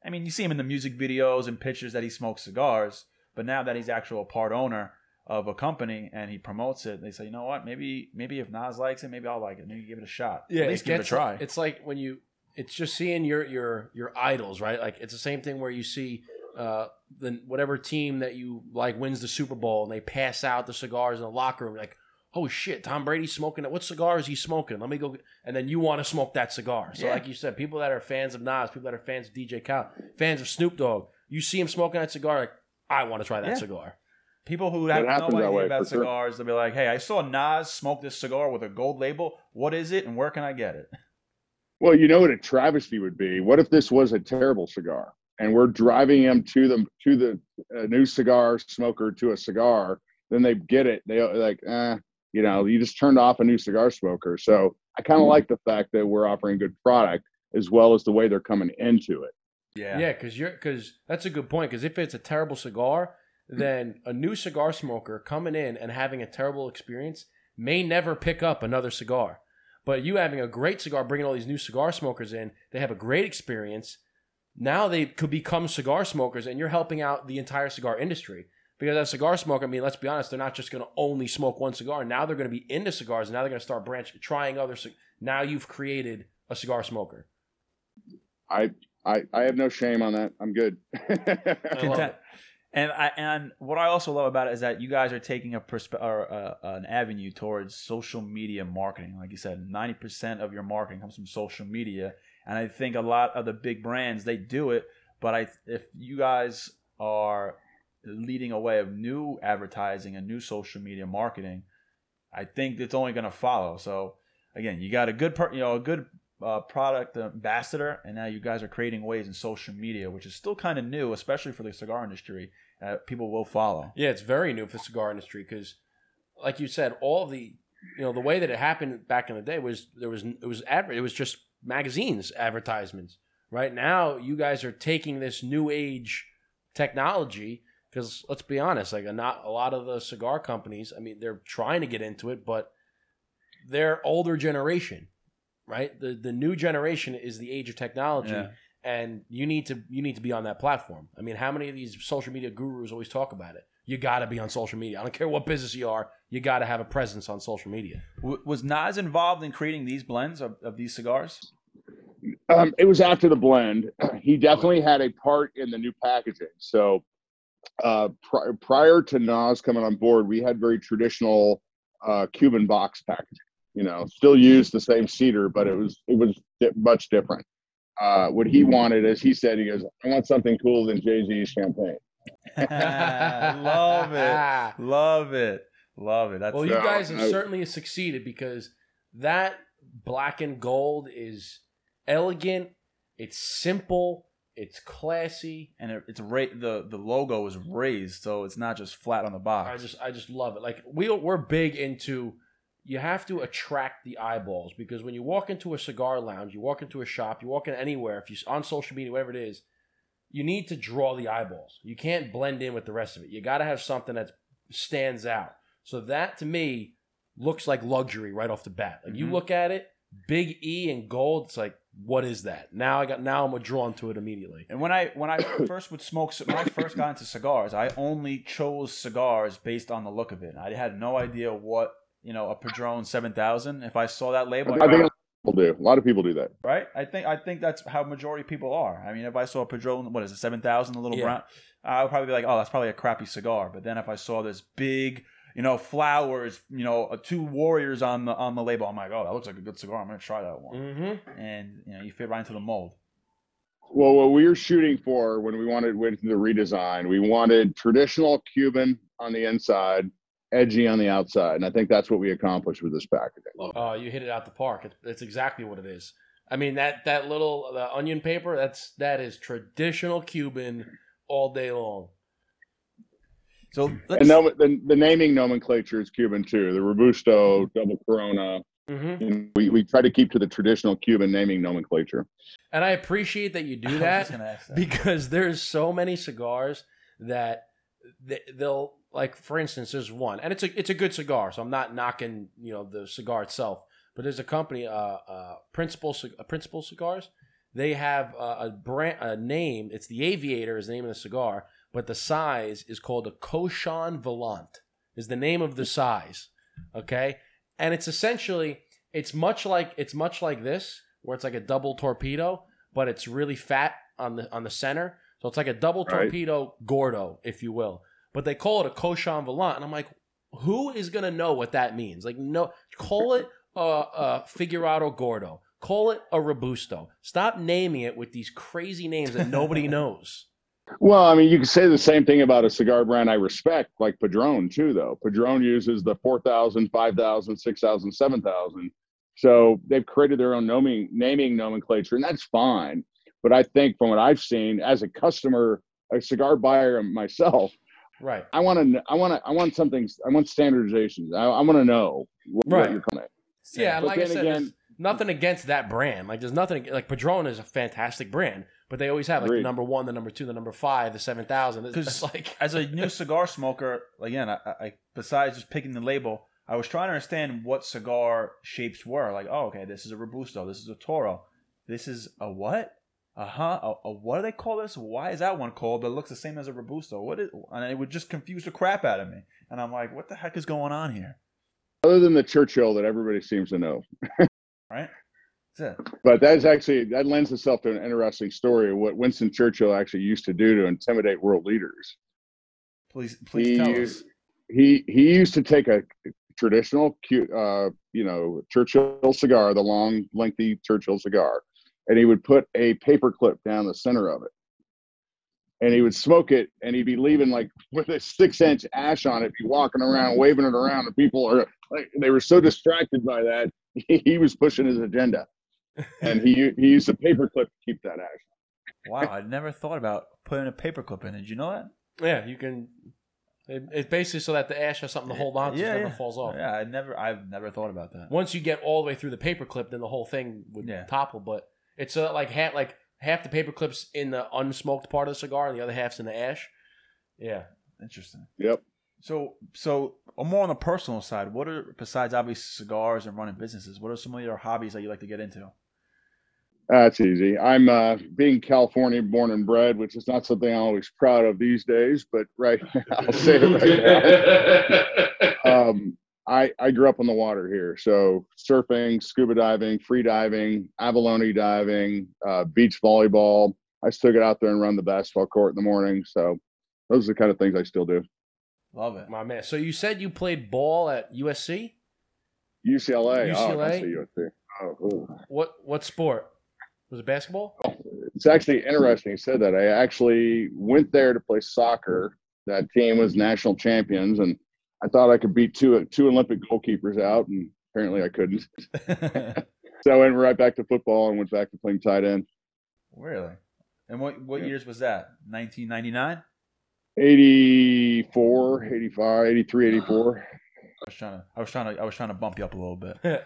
I mean, you see him in the music videos and pictures that he smokes cigars, but now that he's actual part owner of a company and he promotes it, they say, you know what? Maybe maybe if Nas likes it, maybe I'll like it. Maybe give it a shot. Yeah, At least it give it a try. It's like when you, it's just seeing your your your idols, right? Like it's the same thing where you see uh, the whatever team that you like wins the Super Bowl and they pass out the cigars in the locker room, like. Oh shit! Tom Brady's smoking it. What cigar is he smoking? Let me go. Get, and then you want to smoke that cigar. So, Yeah. like you said, people that are fans of Nas, people that are fans of DJ Khaled, fans of Snoop Dogg, you see him smoking that cigar, like I want to try that Yeah. cigar. People who It have happens no idea way, about for sure. cigars, they'll be like, "Hey, I saw Nas smoke this cigar with a gold label. What is it, and where can I get it?" Well, you know what a travesty would be. What if this was a terrible cigar, and we're driving them to the to the uh, new cigar smoker to a cigar? Then they get it. They like, eh, you know, you just turned off a new cigar smoker. So I kind of mm-hmm. like the fact that we're offering good product as well as the way they're coming into it. Yeah, Yeah, because you're because that's a good point. Because if it's a terrible cigar, hmm. then a new cigar smoker coming in and having a terrible experience may never pick up another cigar. But you having a great cigar, bringing all these new cigar smokers in, they have a great experience. Now they could become cigar smokers, and you're helping out the entire cigar industry. Because as a cigar smoker, I mean, let's be honest, they're not just going to only smoke one cigar. Now they're going to be into cigars. And now they're going to start branch trying other. cig- Now you've created a cigar smoker. I I, I have no shame on that. I'm good. I love Content- it. And I and what I also love about it is that you guys are taking a persp- or uh, an avenue towards social media marketing. Like you said, ninety percent of your marketing comes from social media, and I think a lot of the big brands they do it. But I, if you guys are leading a way of new advertising and new social media marketing, I think it's only going to follow. So again, you got a good, per, you know, a good uh, product ambassador, and now you guys are creating ways in social media, which is still kind of new, especially for the cigar industry. Uh, people will follow. Yeah, it's very new for the cigar industry because, like you said, all the you know the way that it happened back in the day was there was it was adver- it was just magazines advertisements. Right now, you guys are taking this new age technology because let's be honest, like not a lot of the cigar companies. I mean, they're trying to get into it, but they're older generation, right? The the new generation is the age of technology Yeah. and you need to you need to be on that platform. I mean, how many of these social media gurus always talk about it? You got to be on social media. I don't care what business you are. You got to have a presence on social media. W- was Nas involved in creating these blends of, of these cigars? Um, it was after the blend. He definitely had a part in the new packaging. So uh, pri- prior to Nas coming on board, we had very traditional uh, Cuban box packaging. You know, still used the same cedar, but it was it was di- much different. Uh, what he wanted, as he said, he goes, "I want something cooler than Jay Z's champagne." love it, love it, love it. That's Well, you No, guys have no. certainly succeeded because that black and gold is elegant. It's simple. It's classy. and it, it's ra- the the logo is raised, so it's not just flat on the box. I just I just love it. Like we we're big into you have to attract the eyeballs because when you walk into a cigar lounge, you walk into a shop, you walk in anywhere, if you on social media, whatever it is, you need to draw the eyeballs. You can't blend in with the rest of it. You got to have something that stands out. So that to me, looks like luxury right off the bat. Like you Mhm. look at it, big E and gold. It's like, what is that? Now I got now I'm drawn to it immediately. And when I when I first would smoke, when I first got into cigars, I only chose cigars based on the look of it. I had no idea what you know a Padron Seven Thousand. If I saw that label, I think a lot of people do. A lot of people do that. right? I think I think that's how majority of people are. I mean, if I saw a Padron, what is it, Seven Thousand, a little Yeah. brown, I would probably be like, oh, that's probably a crappy cigar. But then if I saw this big, you know, flowers, you know, uh, two warriors on the on the label, I'm like, oh, that looks like a good cigar. I'm gonna try that one. Mm-hmm. And you know, you fit right into the mold. Well, what we were shooting for when we wanted went to the redesign, we wanted traditional Cuban on the inside, edgy on the outside, and I think that's what we accomplished with this packaging. Oh, you hit it out the park. It, it's exactly what it is. I mean that that little the onion paper. That's that is traditional Cuban all day long. So let's, And no, the, the naming nomenclature is Cuban too. The Robusto, Double Corona. Mm-hmm. You know, we, we try to keep to the traditional Cuban naming nomenclature. And I appreciate that you do that. just gonna ask that. because there's so many cigars that they- they'll like for instance there's one and it's a it's a good cigar so i'm not knocking you know the cigar itself but there's a company uh uh Principle uh, Principle cigars they have uh, a brand a name it's the aviator is the name of the cigar but the size is called a Cochon Volant is the name of the size okay? And it's essentially it's much like it's much like this where it's like a double torpedo but it's really fat on the on the center. So it's like a double Right. torpedo gordo if you will. But they call it a Cochon Volant and i'm like who is gonna know what that means? Like no call it a, a figurado gordo. Call it a robusto. Stop naming it with these crazy names that nobody knows Well, I mean, you can say the same thing about a cigar brand I respect, like Padron too, though. Padron uses the 4,000, 5,000, 6,000, 7,000. So they've created their own naming, naming nomenclature, and that's fine. But I think from what I've seen as a customer, a cigar buyer myself, right I want to, I want to, I want something, I want standardization. I, I want to know what, what Right. you're coming yeah and But like i said again- nothing against that brand like there's nothing like padron is a fantastic brand but they always have like the Agreed. number one the number two the number five the 7000 it's, 'Cause it's like as a new cigar smoker, again, I, I besides just picking the label, I was trying to understand what cigar shapes were. Like, oh, okay, this is a robusto, this is a toro, this is a what? Uh huh. A, a what do they call this? Why is that one called? But it looks the same as a robusto. What is? And it would just confuse the crap out of me. And I'm like, what the heck is going on here? Other than the Churchill that everybody seems to know. Right? But that's actually that lends itself to an interesting story of what Winston Churchill actually used to do to intimidate world leaders. Please, please He tell used- us. He he used to take a traditional, uh, you know, Churchill cigar, the long, lengthy Churchill cigar, and he would put a paper clip down the center of it, and he would smoke it, and he'd be leaving like with a six-inch ash on it, be walking around, waving it around, and people are like, they were so distracted by that, he was pushing his agenda, and he he used a paper clip to keep that ash. Wow, I never thought about putting a paperclip in. Did you know that? Yeah, you can. It, it's basically so that the ash has something to hold on to, so it never falls off. Yeah, I never, I've never thought about that. Once you get all the way through the paper clip, then the whole thing would Yeah. topple. But it's uh, like half like half the paper clips in the unsmoked part of the cigar, and the other half's in the ash. Yeah. Interesting. Yep. So, so uh, more on the personal side, what are besides obviously cigars and running businesses? What are some of your hobbies that you like to get into? That's easy. I'm uh, being California born and bred, which is not something I'm always proud of these days, but right, I'll say it right now. Um, I, I grew up on the water here. So surfing, scuba diving, free diving, abalone diving, uh, beach volleyball. I still get out there and run the basketball court in the morning. So those are the kind of things I still do. Love it. My man. So you said you played ball at USC. UCLA. Oh, UCLA? I see USC. Oh. What what sport? Was it basketball? It's actually interesting you said that. I actually went there to play soccer. That team was national champions, and I thought I could beat two two Olympic goalkeepers out, and apparently I couldn't. So I went right back to football and went back to playing tight end. really? And what what Yeah. years was that? 1999. 84, 85, 83, 84. I was trying to, I was trying to, I was trying to bump you up a little bit.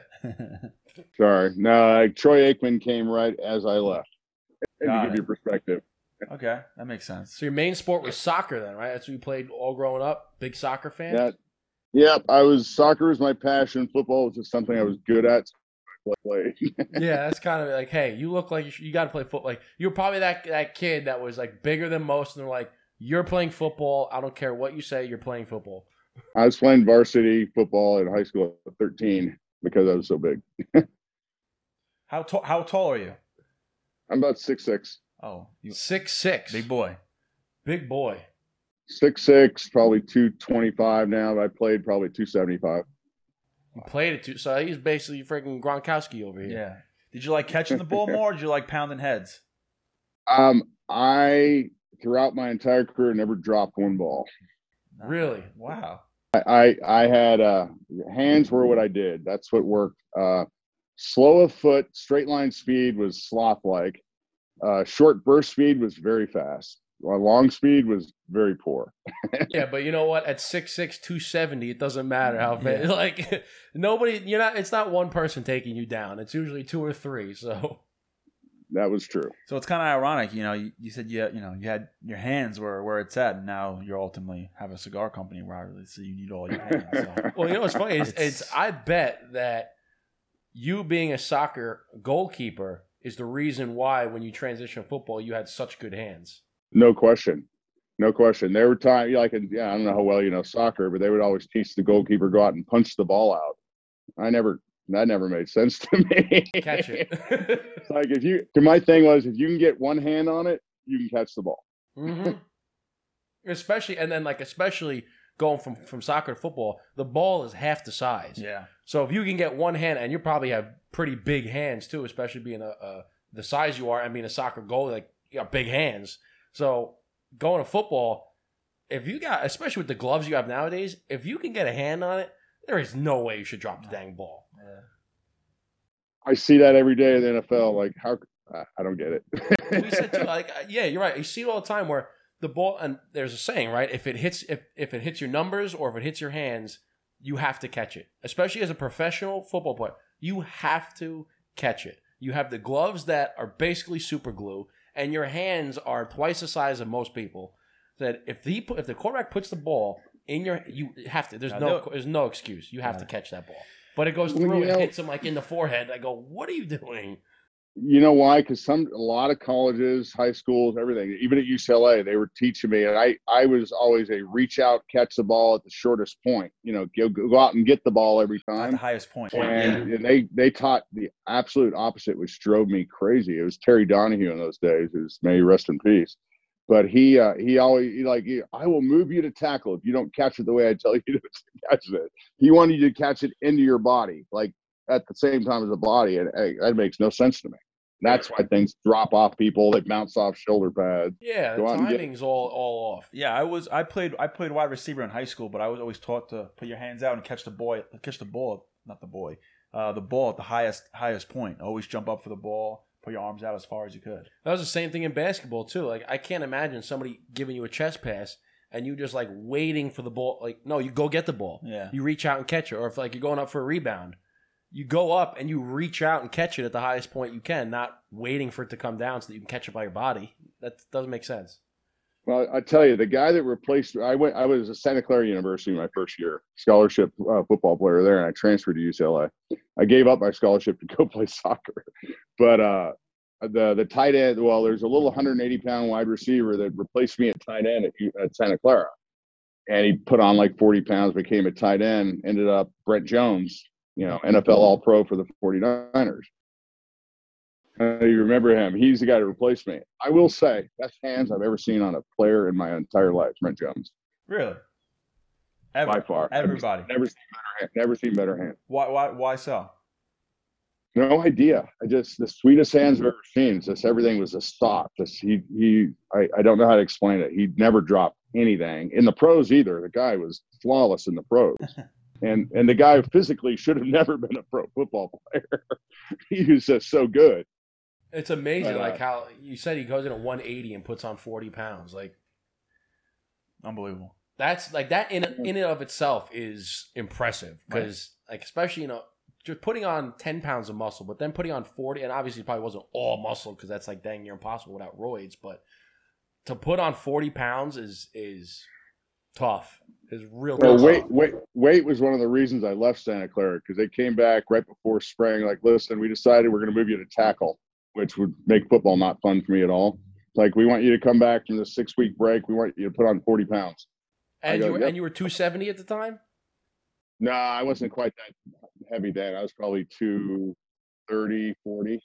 Sorry. No, Troy Aikman came right as I left. And Got to give it. you perspective. okay, that makes sense. So your main sport was soccer, then, right? That's what you played all growing up. Big soccer fan. That Yep, I was soccer was my passion. Football was just something I was good at. So yeah, that's kind of like, hey, you look like you, should- you got to play football. Like you're probably that that kid that was like bigger than most, and they're like, you're playing football. I don't care what you say, you're playing football. I was playing varsity football in high school at 13 because I was so big. How tall? How tall are you? I'm about six six. Oh, you Six six, big boy. big boy. Six six, probably two twenty five now. But I played probably two seventy five. He played it too, so he's basically freaking Gronkowski over here. Yeah. Did you like catching the ball more, or did you like pounding heads? Um, I throughout my entire career never dropped one ball. Really? Wow. I I, had uh, hands were what I did. That's what worked. Uh, slow of foot, straight line speed was sloth like. Uh, short burst speed was very fast. Uh, long speed was very poor. Yeah, but you know what? At 6'6", 270, it doesn't matter how fast. Yeah. Like nobody, you're not. It's not one person taking you down. It's usually two or three. So That was true. So it's kind of ironic, you know. You, you said you you know you had your hands were where it's at, and now you ultimately have a cigar company where I really obviously you need all your hands. So. Well, you know what's funny? It's, It's- it's I bet that you being a soccer goalkeeper is the reason why when you transition football you had such good hands. No question. No question. There were times, like, yeah, I don't know how well you know soccer, but they would always teach the goalkeeper go out and punch the ball out. I never, that never made sense to me. Catch it. Like if you, my thing was if you can get one hand on it, you can catch the ball. hmm Especially and then like especially going from from soccer to football, the ball is half the size. Yeah, So if you can get one hand, and you probably have pretty big hands too, especially being a, a the size you are and being a soccer goalie, like you got big hands. So going to football, if you got, especially with the gloves you have nowadays, if you can get a hand on it, there is no way you should drop the dang ball. Yeah. I see that every day in the NFL. Like, how, I- I don't get it. we said too, like uh, yeah, you're right. You see it all the time where the ball and there's a saying, right? If it hits if if it hits your numbers or if it hits your hands, you have to catch it. Especially as a professional football player, you have to catch it. You have the gloves that are basically super glue, and your hands are twice the size of most people. That if the if the quarterback puts the ball in your, you have to. There's Now, no there's no excuse. You have Yeah. to catch that ball. But it goes through you and know- hits him like in the forehead. I go, what are you doing? you know why? Because some a lot of colleges, high schools, everything, even at UCLA, they were teaching me, and I I was always a reach out, catch the ball at the shortest point. You know, go, go out and get the ball every At the time. highest point. And, and they they taught the absolute opposite, which drove me crazy. It was Terry Donahue in those days, who's may he rest in peace. But he uh, he always he like I will move you to tackle if you don't catch it the way I tell you to catch it. He wanted you to catch it into your body, like at the same time as the body, and hey, that makes no sense to me. That's why things drop off people. They bounce off shoulder pads. Yeah, the and get- timing's all all off. Yeah, I was. I played. I played wide receiver in high school, but I was always taught to put your hands out and catch the boy, catch the ball, not the boy, uh, the ball at the highest highest point. Always jump up for the ball, put your arms out as far as you could. That was the same thing in basketball too. Like I can't imagine somebody giving you a chest pass and you just like waiting for the ball. Like no, you go get the ball. Yeah, You reach out and catch it, or if like you're going up for a rebound, you go up and you reach out and catch it at the highest point you can, not waiting for it to come down so that you can catch it by your body. That doesn't make sense. Well, I tell you, the guy that replaced I went. I was at Santa Clara University my first year, scholarship uh, football player there, and I transferred to UCLA. I gave up my scholarship to go play soccer, but uh, the the tight end. Well, there's a little 180 pound wide receiver that replaced me at tight end at, at Santa Clara, and he put on like 40 pounds, became a tight end, ended up Brent Jones, you know, NFL All Pro for the 49ers. Uh, you remember him? He's the guy to replace me. I will say, best hands I've ever seen on a player in my entire life, Brent Jones, really. Ever, by far. everybody. Never seen better hand. Never seen better hand. Why? Why? Why so? No idea. I just the sweetest hands I've ever seen. Just everything was a stop. Just he he. I, I don't know how to explain it. He never dropped anything in the pros either. The guy was flawless in the pros. And and the guy physically should have never been a pro football player. he was just so good. It's amazing, But, uh, like how you said he goes in at 180 and puts on 40 pounds. Like Unbelievable. that's like that in in and of itself is impressive because like especially you know just putting on 10 pounds of muscle but then putting on 40 and obviously it probably wasn't all muscle because that's like dang near impossible without roids but to put on 40 pounds is is tough. Is real Well, tough. weight, weight, weight was one of the reasons I left Santa Clara because they came back right before spring. Like, listen, we decided we're going to move you to tackle, which would make football not fun for me at all. Like, we want you to come back from the six week break. We want you to put on 40 pounds. And I you were, yep. and you were 270 at the time? No, I wasn't quite that heavy then. I was probably 230, 40.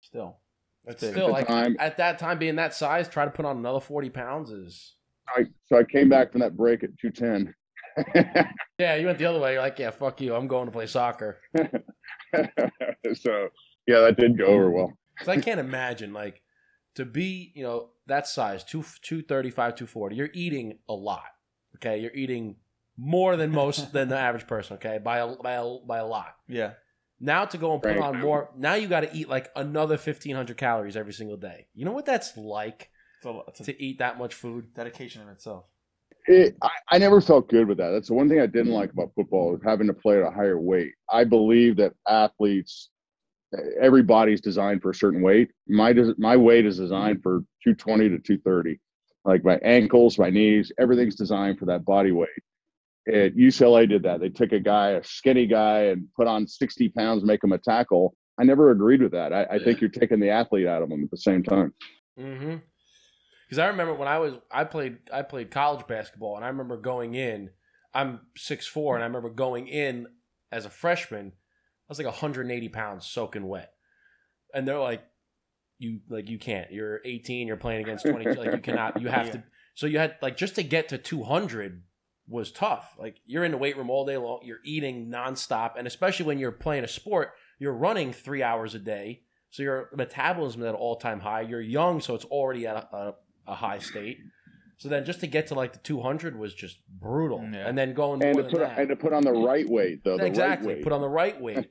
Still. But still, At like time- at that time being that size, try to put on another 40 pounds is I, so I came back from that break at 210. Yeah, you went the other way. You're like, yeah, fuck you. I'm going to play soccer. so, yeah, that did go over well. Because I can't imagine like to be, you know, that size, two two thirty five, two forty. You're eating a lot. Okay, you're eating more than most than the average person. Okay, by a by a, by a lot. Yeah. Now to go and put Right. on more. Now you got to eat like another fifteen hundred calories every single day. You know what that's like It's a, it's a to eat that much food. dedication in itself. It, I, I never felt good with that. That's the one thing I didn't like about football is having to play at a higher weight. I believe that athletes, everybody's designed for a certain weight. My my weight is designed for 220 to 230. Like my ankles, my knees, everything's designed for that body weight. At UCLA did that. They took a guy, a skinny guy, and put on 60 pounds, make him a tackle. I never agreed with that. I, I think you're taking the athlete out of them at the same time. Mm-hmm. Because I remember when I was I played I played college basketball, and I remember going in. I'm 6'4", and I remember going in as a freshman. I was like 180 pounds, soaking wet, and they're like, "You like you can't. You're 18. You're playing against 20. like you cannot. You have to." So you had like just to get to 200 was tough. Like you're in the weight room all day long. You're eating nonstop, and especially when you're playing a sport, you're running three hours a day. So your metabolism is at all time high. You're young, so it's already at a, a, a high state. So then just to get to like the 200 was just brutal. Yeah. And then going And to put that. and to put on the right weight though. the right exactly. weight. Put on the right weight.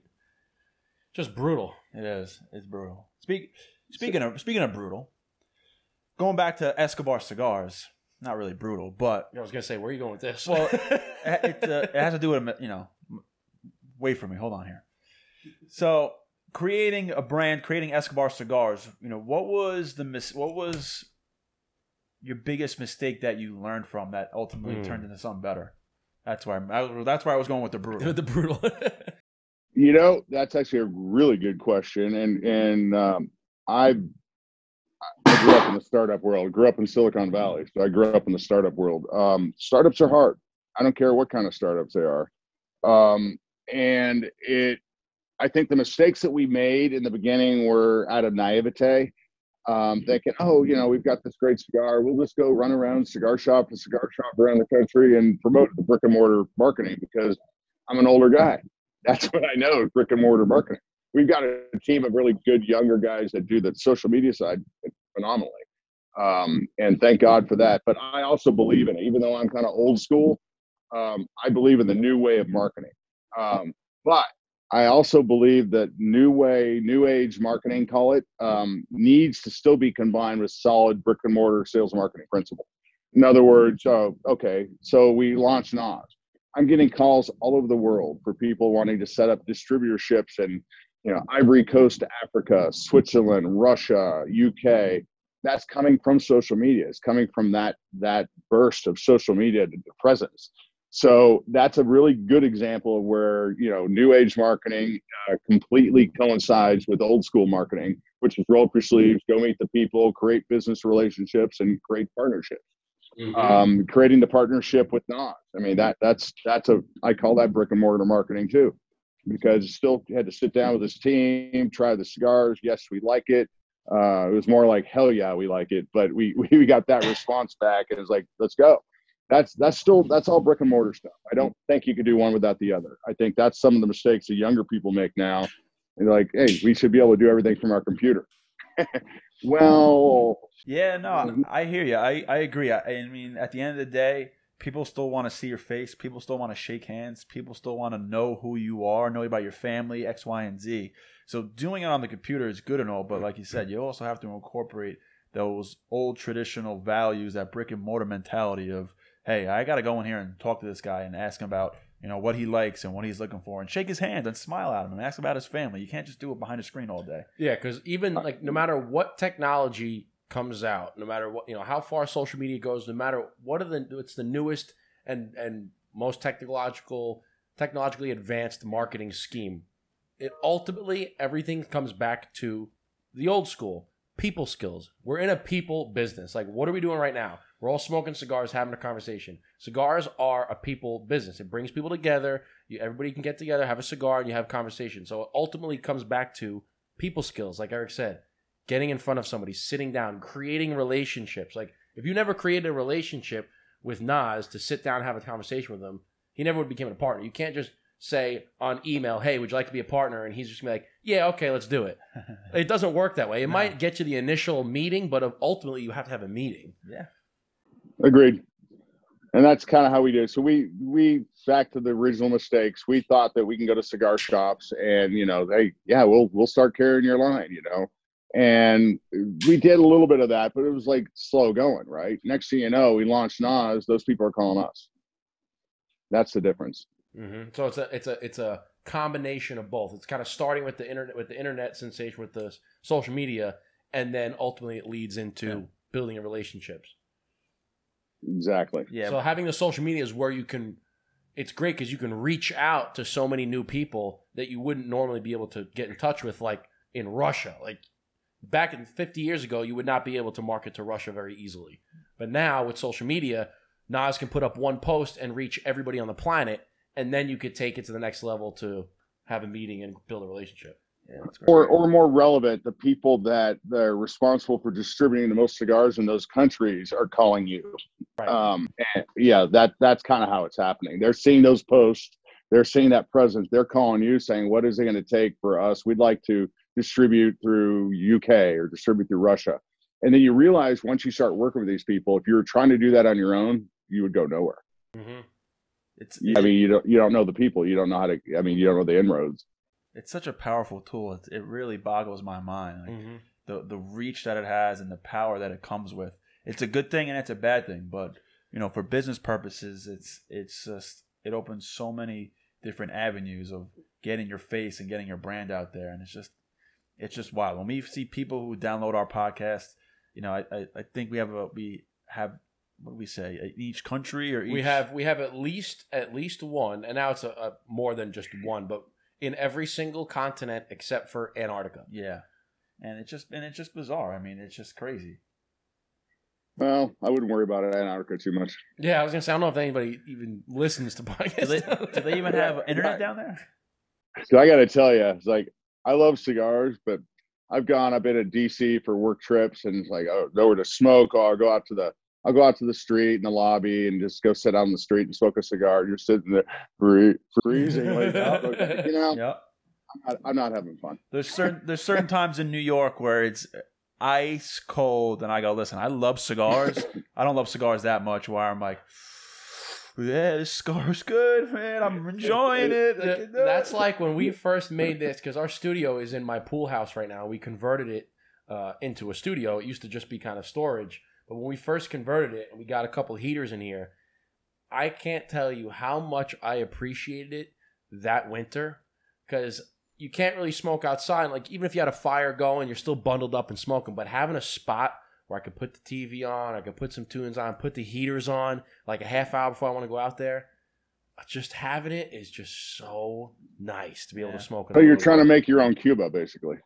Just brutal. It is. It's brutal. Speak, speaking of speaking of brutal, going back to Escobar cigars, not really brutal, but I was going to say, where are you going with this? Well, it, uh, it has to do with you know. Wait for me. Hold on here. So, creating a brand, creating Escobar cigars. You know, what was the mis- What was your biggest mistake that you learned from that ultimately Hmm. turned into something better? That's why I, that's where I was going with the brutal. the brutal. You know, that's actually a really good question, and and um, I I grew up in the startup world. Grew up in Silicon Valley, so I grew up in the startup world. Um, startups are hard. I don't care what kind of startups they are, um, and it. I think the mistakes that we made in the beginning were out of naivete, um, thinking, oh, you know, we've got this great cigar. We'll just go run around cigar shop to cigar shop around the country and promote the brick and mortar marketing because I'm an older guy. That's what I know, brick and mortar marketing. We've got a team of really good younger guys that do the social media side phenomenally. Um, and thank God for that. But I also believe in it, even though I'm kind of old school, um, I believe in the new way of marketing. Um, but I also believe that new way, new age marketing, call it, um, needs to still be combined with solid brick and mortar sales marketing principle. In other words, uh, okay, so we launched Nas. I'm getting calls all over the world for people wanting to set up distributorships in, you know, Ivory Coast, Africa, Switzerland, Russia, UK. That's coming from social media. It's coming from that that burst of social media presence. So that's a really good example of where you know new age marketing uh, completely coincides with old school marketing, which is roll up your sleeves, go meet the people, create business relationships, and create partnerships um, creating the partnership with Nas. I mean that that's that's a I call that brick and mortar marketing too, because still had to sit down with his team, try the cigars. Yes, we like it. Uh, it was more like hell yeah, we like it, but we we got that response back, and it's like let's go. That's that's still that's all brick and mortar stuff. I don't think you could do one without the other. I think that's some of the mistakes the younger people make now. They're like, hey, we should be able to do everything from our computer. well, Yeah, no. I, mm-hmm. I hear you. I, I agree. I, I mean, at the end of the day, people still want to see your face. People still want to shake hands. People still want to know who you are, know about your family, X, Y, and Z. So doing it on the computer is good and all, but like you said, you also have to incorporate those old traditional values, that brick and mortar mentality of, hey, I got to go in here and talk to this guy and ask him about you know what he likes and what he's looking for, and shake his hand and smile at him and ask about his family. You can't just do it behind a screen all day. Yeah, because even like no uh, matter what technology comes out, no matter what you know how far social media goes, no matter what are the it's the newest and and most technological technologically advanced marketing scheme. It ultimately everything comes back to the old school people skills. We're in a people business. Like, what are we doing right now? We're all smoking cigars, having a conversation. Cigars are a people business. It brings people together. You, everybody can get together, have a cigar, and you have conversation. So it ultimately comes back to people skills, like Eric said, getting in front of somebody, sitting down, creating relationships. Like, if you never created a relationship with Nas to sit down and have a conversation with him, he never would become a partner. You can't just say on email, "Hey, would you like to be a partner?" and he's just gonna be like, "Yeah, okay, let's do it." it doesn't work that way. It No. might get you the initial meeting, but ultimately you have to have a meeting. Yeah. Agreed. And that's kind of how we do. So we we back to the original mistakes. We thought that we can go to cigar shops and you know, hey, yeah, we'll we'll start carrying your line, you know. And we did a little bit of that, but it was like slow going, right? Next thing you know, we launched Nas. Those people are calling us. That's the difference. Mm-hmm. So it's a it's a it's a combination of both. It's kind of starting with the internet with the internet sensation with the social media, and then ultimately it leads into Yeah. building relationships. Exactly. Yeah. So having the social media is where you can. It's great because you can reach out to so many new people that you wouldn't normally be able to get in touch with, like in Russia. Like back in 50 years ago, you would not be able to market to Russia very easily. But now with social media, Nas can put up one post and reach everybody on the planet, and then you could take it to the next level to have a meeting and build a relationship. Or or more relevant, the people that are responsible for distributing the most cigars in those countries are calling you. Right. um and yeah that that's kind of how it's happening they're seeing those posts they're seeing that presence they're calling you saying what is it going to take for us we'd like to distribute through uk or distribute through russia and then you realize once you start working with these people if you were trying to do that on your own you would go nowhere mm-hmm. It's i mean you don't you don't know the people you don't know how to i mean you don't know the inroads it's such a powerful tool. It, it really boggles my mind. Like, Mm-hmm. the the reach that it has and the power that it comes with. It's a good thing and it's a bad thing, but you know, for business purposes, it's it's just it opens so many different avenues of getting your face and getting your brand out there, and it's just it's just wild. When we see people who download our podcast, you know, I I, I think we have a we have what do we say in each country or each, We have we have at least at least one, and now it's a, a more than just one, but in every single continent except for Antarctica. yeah, and it's just and it's just bizarre. I mean, it's just crazy. well i wouldn't worry about it antarctica too much Yeah, I was gonna say I don't know if anybody even listens to podcasts. Do they, do they even have internet down there? So I got to tell you, it's like I love cigars, but I've gone. I've been at DC for work trips, and it's like oh, nowhere to smoke. Or I'll go out to the I'll go out to the street in the lobby and just go sit out on the street and smoke a cigar. You're sitting there free, freezing, like, you know. Yeah. I'm not, I'm not having fun. There's certain there's certain times in New York where it's ice cold, and I go, listen, I love cigars. I don't love cigars that much. Where I'm like, yeah, this cigar's good, man. I'm enjoying it. I Th- can do That's it." like when we first made this because our studio is in my pool house right now. We converted it uh, into a studio. It used to just be kind of storage, but when we first converted it and we got a couple heaters in here, I can't tell you how much I appreciated it that winter because you can't really smoke outside. Like even if you had a fire going, you're still bundled up and smoking. But having a spot where I could put the TV on, I could put some tunes on, put the heaters on, like a half hour before I want to go out there. Uh, just having it is just so nice to be able to smoke. it So you're the trying to make your own Cuba, basically.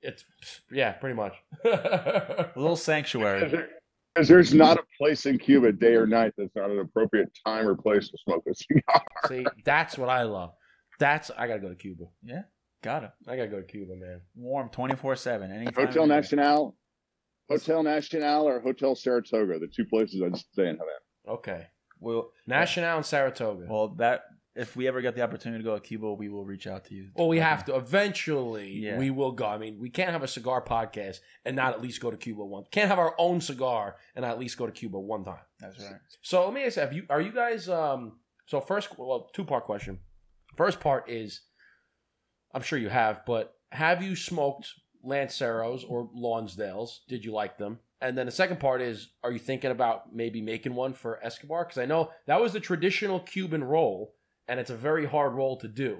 It's yeah, pretty much. a little sanctuary. Because there's not a place in Cuba, day or night, that's not an appropriate time or place to smoke a cigar. See, that's what I love. That's I gotta go to Cuba. Yeah, got it. I gotta go to Cuba, man. Warm twenty four seven. Anytime. Hotel of. Nacional, Hotel Nacional, or Hotel Saratoga, the two places I'd stay in Havana. Okay, Well, National and Saratoga. Well, well, that if we ever get the opportunity to go to Cuba, we will reach out to you. Well, we have to eventually. Yeah. We will go. I mean, we can't have a cigar podcast and not at least go to Cuba once. Can't have our own cigar and not at least go to Cuba one time. That's right. So let me ask: Have you? Are you guys? Um. So first, well, two part question. First part is, I'm sure you have, but have you smoked Lanceros or Lonsdales? Did you like them? And then the second part is, are you thinking about maybe making one for Escobar? Because I know that was the traditional Cuban roll, and it's a very hard role to do.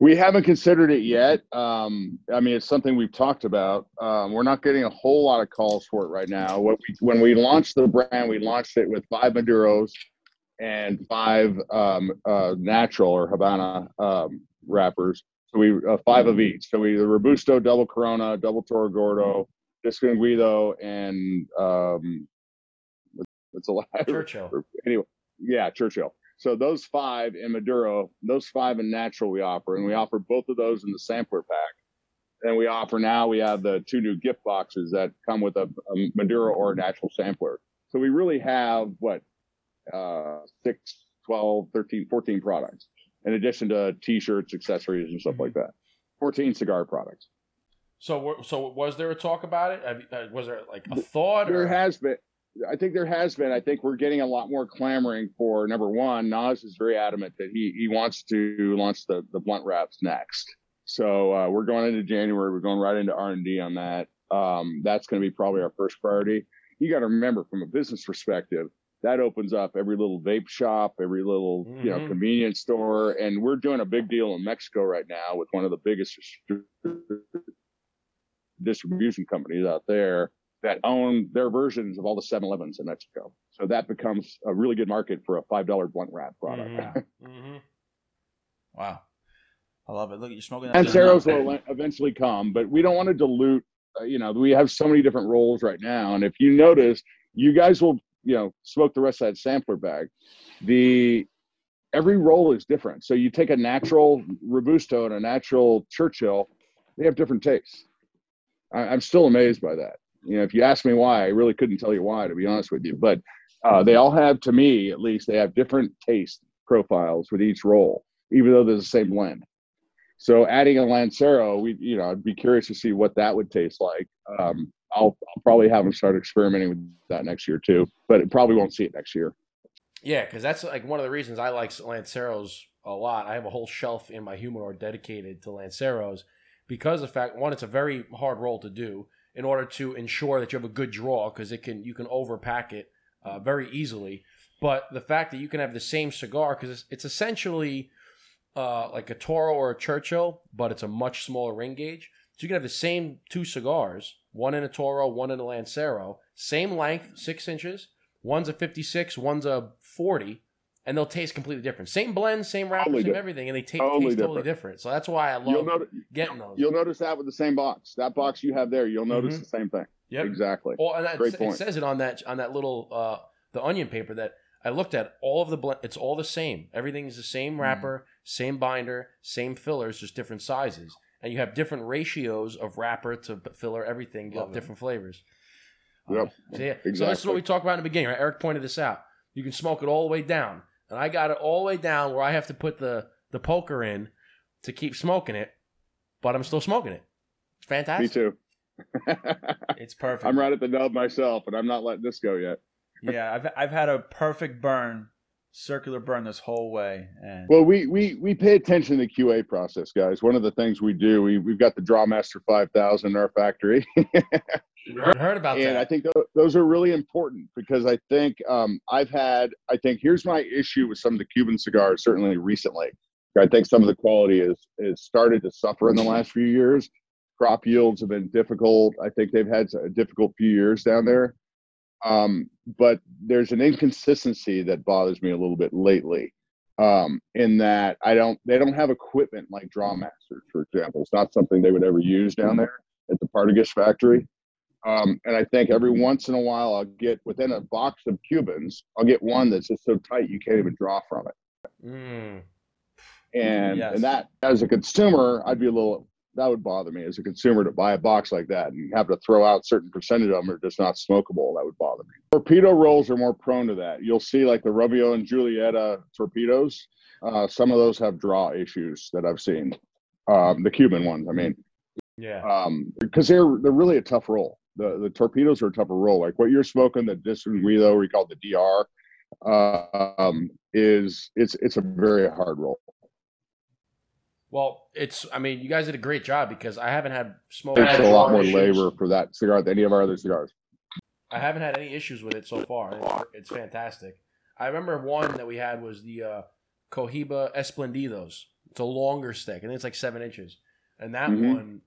We haven't considered it yet. Um, I mean, it's something we've talked about. Um, we're not getting a whole lot of calls for it right now. What we, when we launched the brand, we launched it with five Maduros, and five um, uh, natural or Havana um, wrappers. So we uh, five of each. So we the Robusto, double Corona, double Toro Gordo, Distinguido, and um, what's a lot? Churchill. Anyway, yeah, Churchill. So those five in Maduro, those five in natural we offer, and we offer both of those in the sampler pack. And we offer now we have the two new gift boxes that come with a, a Maduro or a natural sampler. So we really have what uh, 6, 12, 13, 14 products in addition to t-shirts, accessories, and stuff like that. 14 cigar products. So, so was there a talk about it? Uh, Was there like a thought? There or- has been. I think there has been. I think we're getting a lot more clamoring for number one. Nas is very adamant that he he wants to launch the the blunt wraps next. So uh, we're going into January. We're going right into R and D on that. Um, that's going to be probably our first priority. You got to remember, from a business perspective, that opens up every little vape shop, every little you know Mhm. convenience store, and we're doing a big deal in Mexico right now with one of the biggest distribution companies out there that own their versions of all the 7-Elevens in Mexico. So that becomes a really good market for a five dollar blunt wrap product. Mhm. Mhm. Wow. I love it. Look, you're smoking that. Lanceros will eventually come, but we don't want to dilute. Uh, you know, we have so many different roles right now, and if you notice, you guys will you know smoke the rest of that sampler bag. The every roll is different. So you take a natural robusto and a natural Churchill, they have different tastes. I, I'm still amazed by that. You know, if you ask me why, I really couldn't tell you why, to be honest with you. But uh, they all have, to me at least, they have different taste profiles with each roll, even though they're the same blend. So adding a Lancero, we you know, I'd be curious to see what that would taste like. Um, I'll, I'll probably have them start experimenting with that next year too, but it probably won't see it next year. Yeah, because that's like one of the reasons I like Lanceros a lot. I have a whole shelf in my humidor dedicated to Lanceros because the fact one, it's a very hard roll to do in order to ensure that you have a good draw because it can you can overpack it uh, very easily. But the fact that you can have the same cigar because it's, it's essentially uh, like a Toro or a Churchill, but it's a much smaller ring gauge. So you can have the same two cigars, one in a Toro, one in a Lancero, same length, six inches. One's a 56, one's a 40, and they'll taste completely different. Same blend, same wrappers, Totally same different. everything, and they take, Totally taste totally different. different. So that's why I You'll love notice, getting those. you'll notice that with the same box. That box you have there, you'll notice Mhm. the same thing. Yep. Exactly. Well, and that, Great it point. says it on that on that little uh, the onion paper that I looked at. All of the blend, it's all the same. Everything is the same Mm-hmm. wrapper, same binder, same fillers, just different sizes, and you have different ratios of wrapper to filler. Everything, you Love have it. different flavors. Yep. So, yeah. so this is what we talked about in the beginning. Right? Eric pointed this out. You can smoke it all the way down, and I got it all the way down where I have to put the the poker in to keep smoking it, but I'm still smoking it. It's fantastic. Me too. It's perfect. I'm right at the nub myself, and I'm not letting this go yet. Yeah, I've I've had a perfect burn, circular burn this whole way, and Well, we we we pay attention to the QA process, guys. One of the things we do, we we've got the Drawmaster 5000 in our factory, Heard, heard about and I think th- those are really important because I think um, I've had. I think here's my issue with some of the Cuban cigars, certainly recently. I think some of the quality is is started to suffer in the last few years. Crop yields have been difficult. I think they've had a difficult few years down there. Um, but there's an inconsistency that bothers me a little bit lately. Um, in that I don't, they don't have equipment like Drawmasters, for example. It's not something they would ever use down there at the Partagas factory. Um, and I think every once in a while I'll get within a box of Cubans, I'll get one that's just so tight you can't even draw from it. Mm. And Yes. and that as a consumer, I'd be a little that would bother me as a consumer to buy a box like that and have to throw out certain percentage of them are just not smokable. That would bother me. Torpedo rolls are more prone to that. You'll see like the Romeo and Julieta torpedoes. Uh, some of those have draw issues that I've seen. Um, the Cuban ones, I mean, Yeah. um, because they're they're really a tough roll. The the torpedoes are a tougher roll. Like what you're smoking, the Distinguido, we call the DR, uh, um, is it's it's a very hard roll. Well, it's. I mean, you guys did a great job because I haven't had smoke. It takes a lot more issues. labor for that cigar than any of our other cigars. I haven't had any issues with it so far. It's, it's fantastic. I remember one that we had was the uh, Cohiba Esplendidos. It's a longer stick, and it's like seven inches. And that Mhm. one,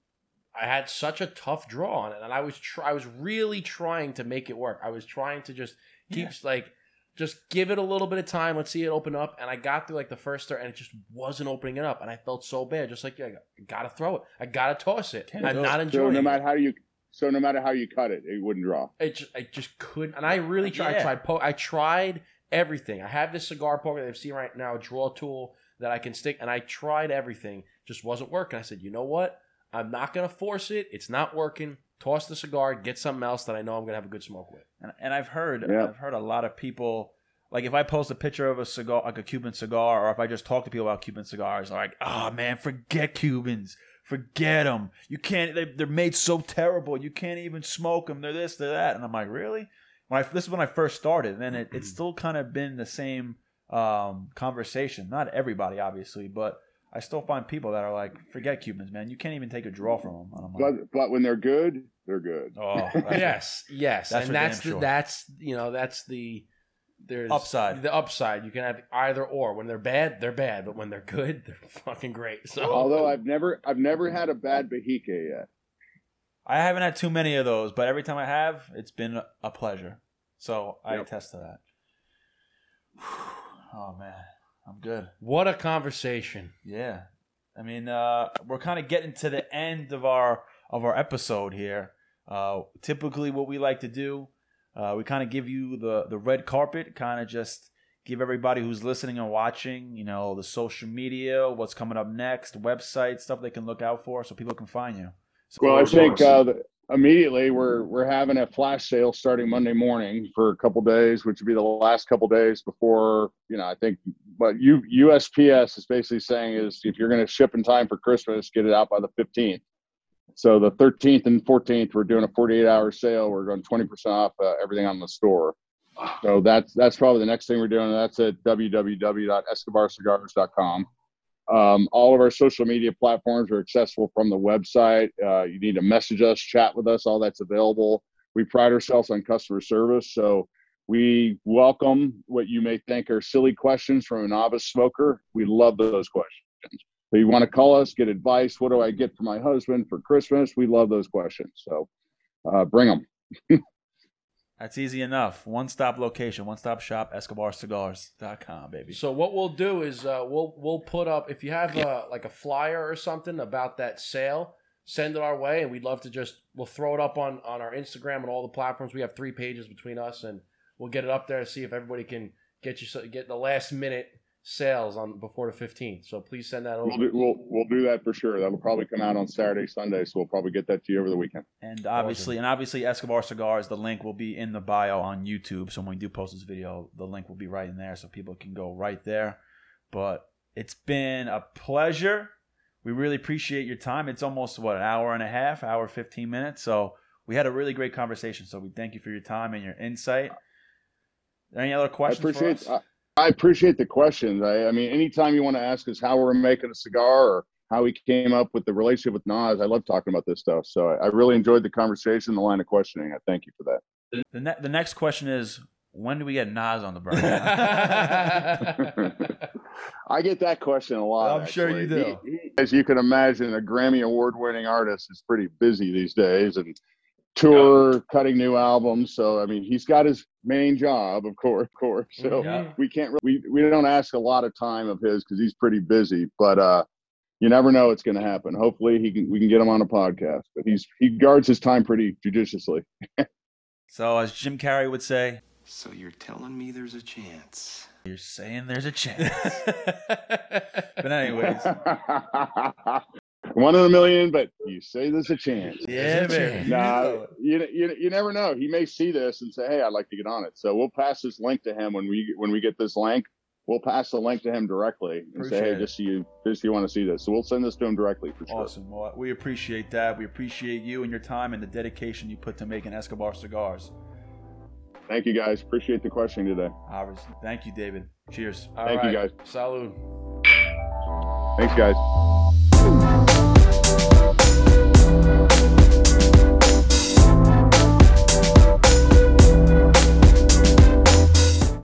I had such a tough draw on it, and I was try- I was really trying to make it work. I was trying to just keep like just give it a little bit of time. Let's see it open up. And I got through like the first third, and it just wasn't opening it up, and I felt so bad. Just like yeah, I gotta throw it. I gotta toss it. Can't I'm not it. So enjoying no it. matter how you, so no matter how you cut it, it wouldn't draw. It just, I just couldn't. And I really tried. I tried. Po- I tried everything. I have this cigar poker that I've seen right now, a draw tool that I can stick, and I tried everything. Just wasn't working. I said, you know what? I'm not gonna force it. It's not working. Toss the cigar. Get something else that I know I'm gonna have a good smoke with. And, and I've heard Yeah. I've heard a lot of people like if I post a picture of a cigar like a Cuban cigar or if I just talk to people about Cuban cigars they're like oh man forget Cubans forget them you can't they, they're made so terrible you can't even smoke them they're this they're that and I'm like really when I this is when I first started and it, it's still kind of been the same um, conversation not everybody obviously but I still find people that are like forget Cubans man you can't even take a draw from them and I'm like But but when they're good, they're good. oh yes, yes, That's and that's the sure. that's you know that's the there's Upside. The upside. You can have either or. When they're bad, they're bad, but when they're good, they're fucking great. So Although I've never I've never had a bad Behike yet. I haven't had too many of those, but every time I have, it's been a pleasure. So I Yep. attest to that. Oh man, I'm good. what a conversation. Yeah, I mean, uh, we're kind of getting to the end of our of our episode here. Uh, typically, what we like to do, uh, we kind of give you the the red carpet, kind of just give everybody who's listening and watching, you know, the social media, what's coming up next, website stuff they can look out for, so people can find you. So Well, I think uh, the- immediately we're we're having a flash sale starting Monday morning for a couple days, which would be the last couple days before you know. I think, but U, USPS is basically saying is if you're going to ship in time for Christmas, get it out by the 15th. So the 13th and 14th, we're doing a 48 hour sale. We're going 20% off uh, everything on the store. So that's that's probably the next thing we're doing. That's at www.escobarcigars.com. Um, all of our social media platforms are accessible from the website. Uh, you need to message us, chat with us, all that's available. We pride ourselves on customer service. So we welcome what you may think are silly questions from a novice smoker. We love those questions. So you want to call us, get advice. What do I get for my husband for Christmas? We love those questions. So uh, bring them. That's easy enough. One stop location, one stop shop, EscobarCigars.com, baby. So what we'll do is uh, we'll we'll put up if you have uh, like a flyer or something about that sale, send it our way, and we'd love to just we'll throw it up on on our Instagram and all the platforms. We have three pages between us, and we'll get it up there to see if everybody can get you get the last minute sales on before the fifteenth. So please send that over. We'll do, we'll, we'll do that for sure. That'll probably come out on Saturday, Sunday. So we'll probably get that to you over the weekend. And obviously, and obviously, Escobar Cigars. The link will be in the bio on YouTube. So when we do post this video, the link will be right in there, so people can go right there. But it's been a pleasure. We really appreciate your time. It's almost what an hour and a half, hour fifteen minutes. So we had a really great conversation. So we thank you for your time and your insight. Any other I questions? appreciate for us? I, I appreciate the questions. I, I mean, anytime you want to ask us how we're making a cigar or how we came up with the relationship with Nas, I love talking about this stuff. So I, I really enjoyed the conversation, the line of questioning. I thank you for that. the, ne- the next question is when do we get Nas on the burn? I get that question a lot. I'm sure you actually. do. He- he- as you can imagine, a Grammy award winning artist is pretty busy these days and tour, cutting new albums. So, I mean, he's got his main job, of course, of course. So Yeah. we can't, really, we, we don't ask a lot of time of his because he's pretty busy, but, uh, you never know what's going to happen. Hopefully, he can. We can get him on a podcast, but he's he guards his time pretty judiciously. so as Jim Carrey would say, So you're telling me there's a chance? you're saying there's a chance. but anyways, One in a million, but you say there's a chance. yeah, man. Nah, you, you you never know. He may see this and say, "Hey, I'd like to get on it." So we'll pass this link to him when we when we get this link. We'll pass the link to him directly and say, "Hey, it. just so you just so you want to see this." So we'll send this to him directly for sure. Awesome. Well, we appreciate that. We appreciate you and your time and the dedication you put to making Escobar cigars. Thank you guys. Appreciate the question today. Obviously. Thank you, David. Cheers. All Thank you, guys. Salud. Thanks, guys. Podcast.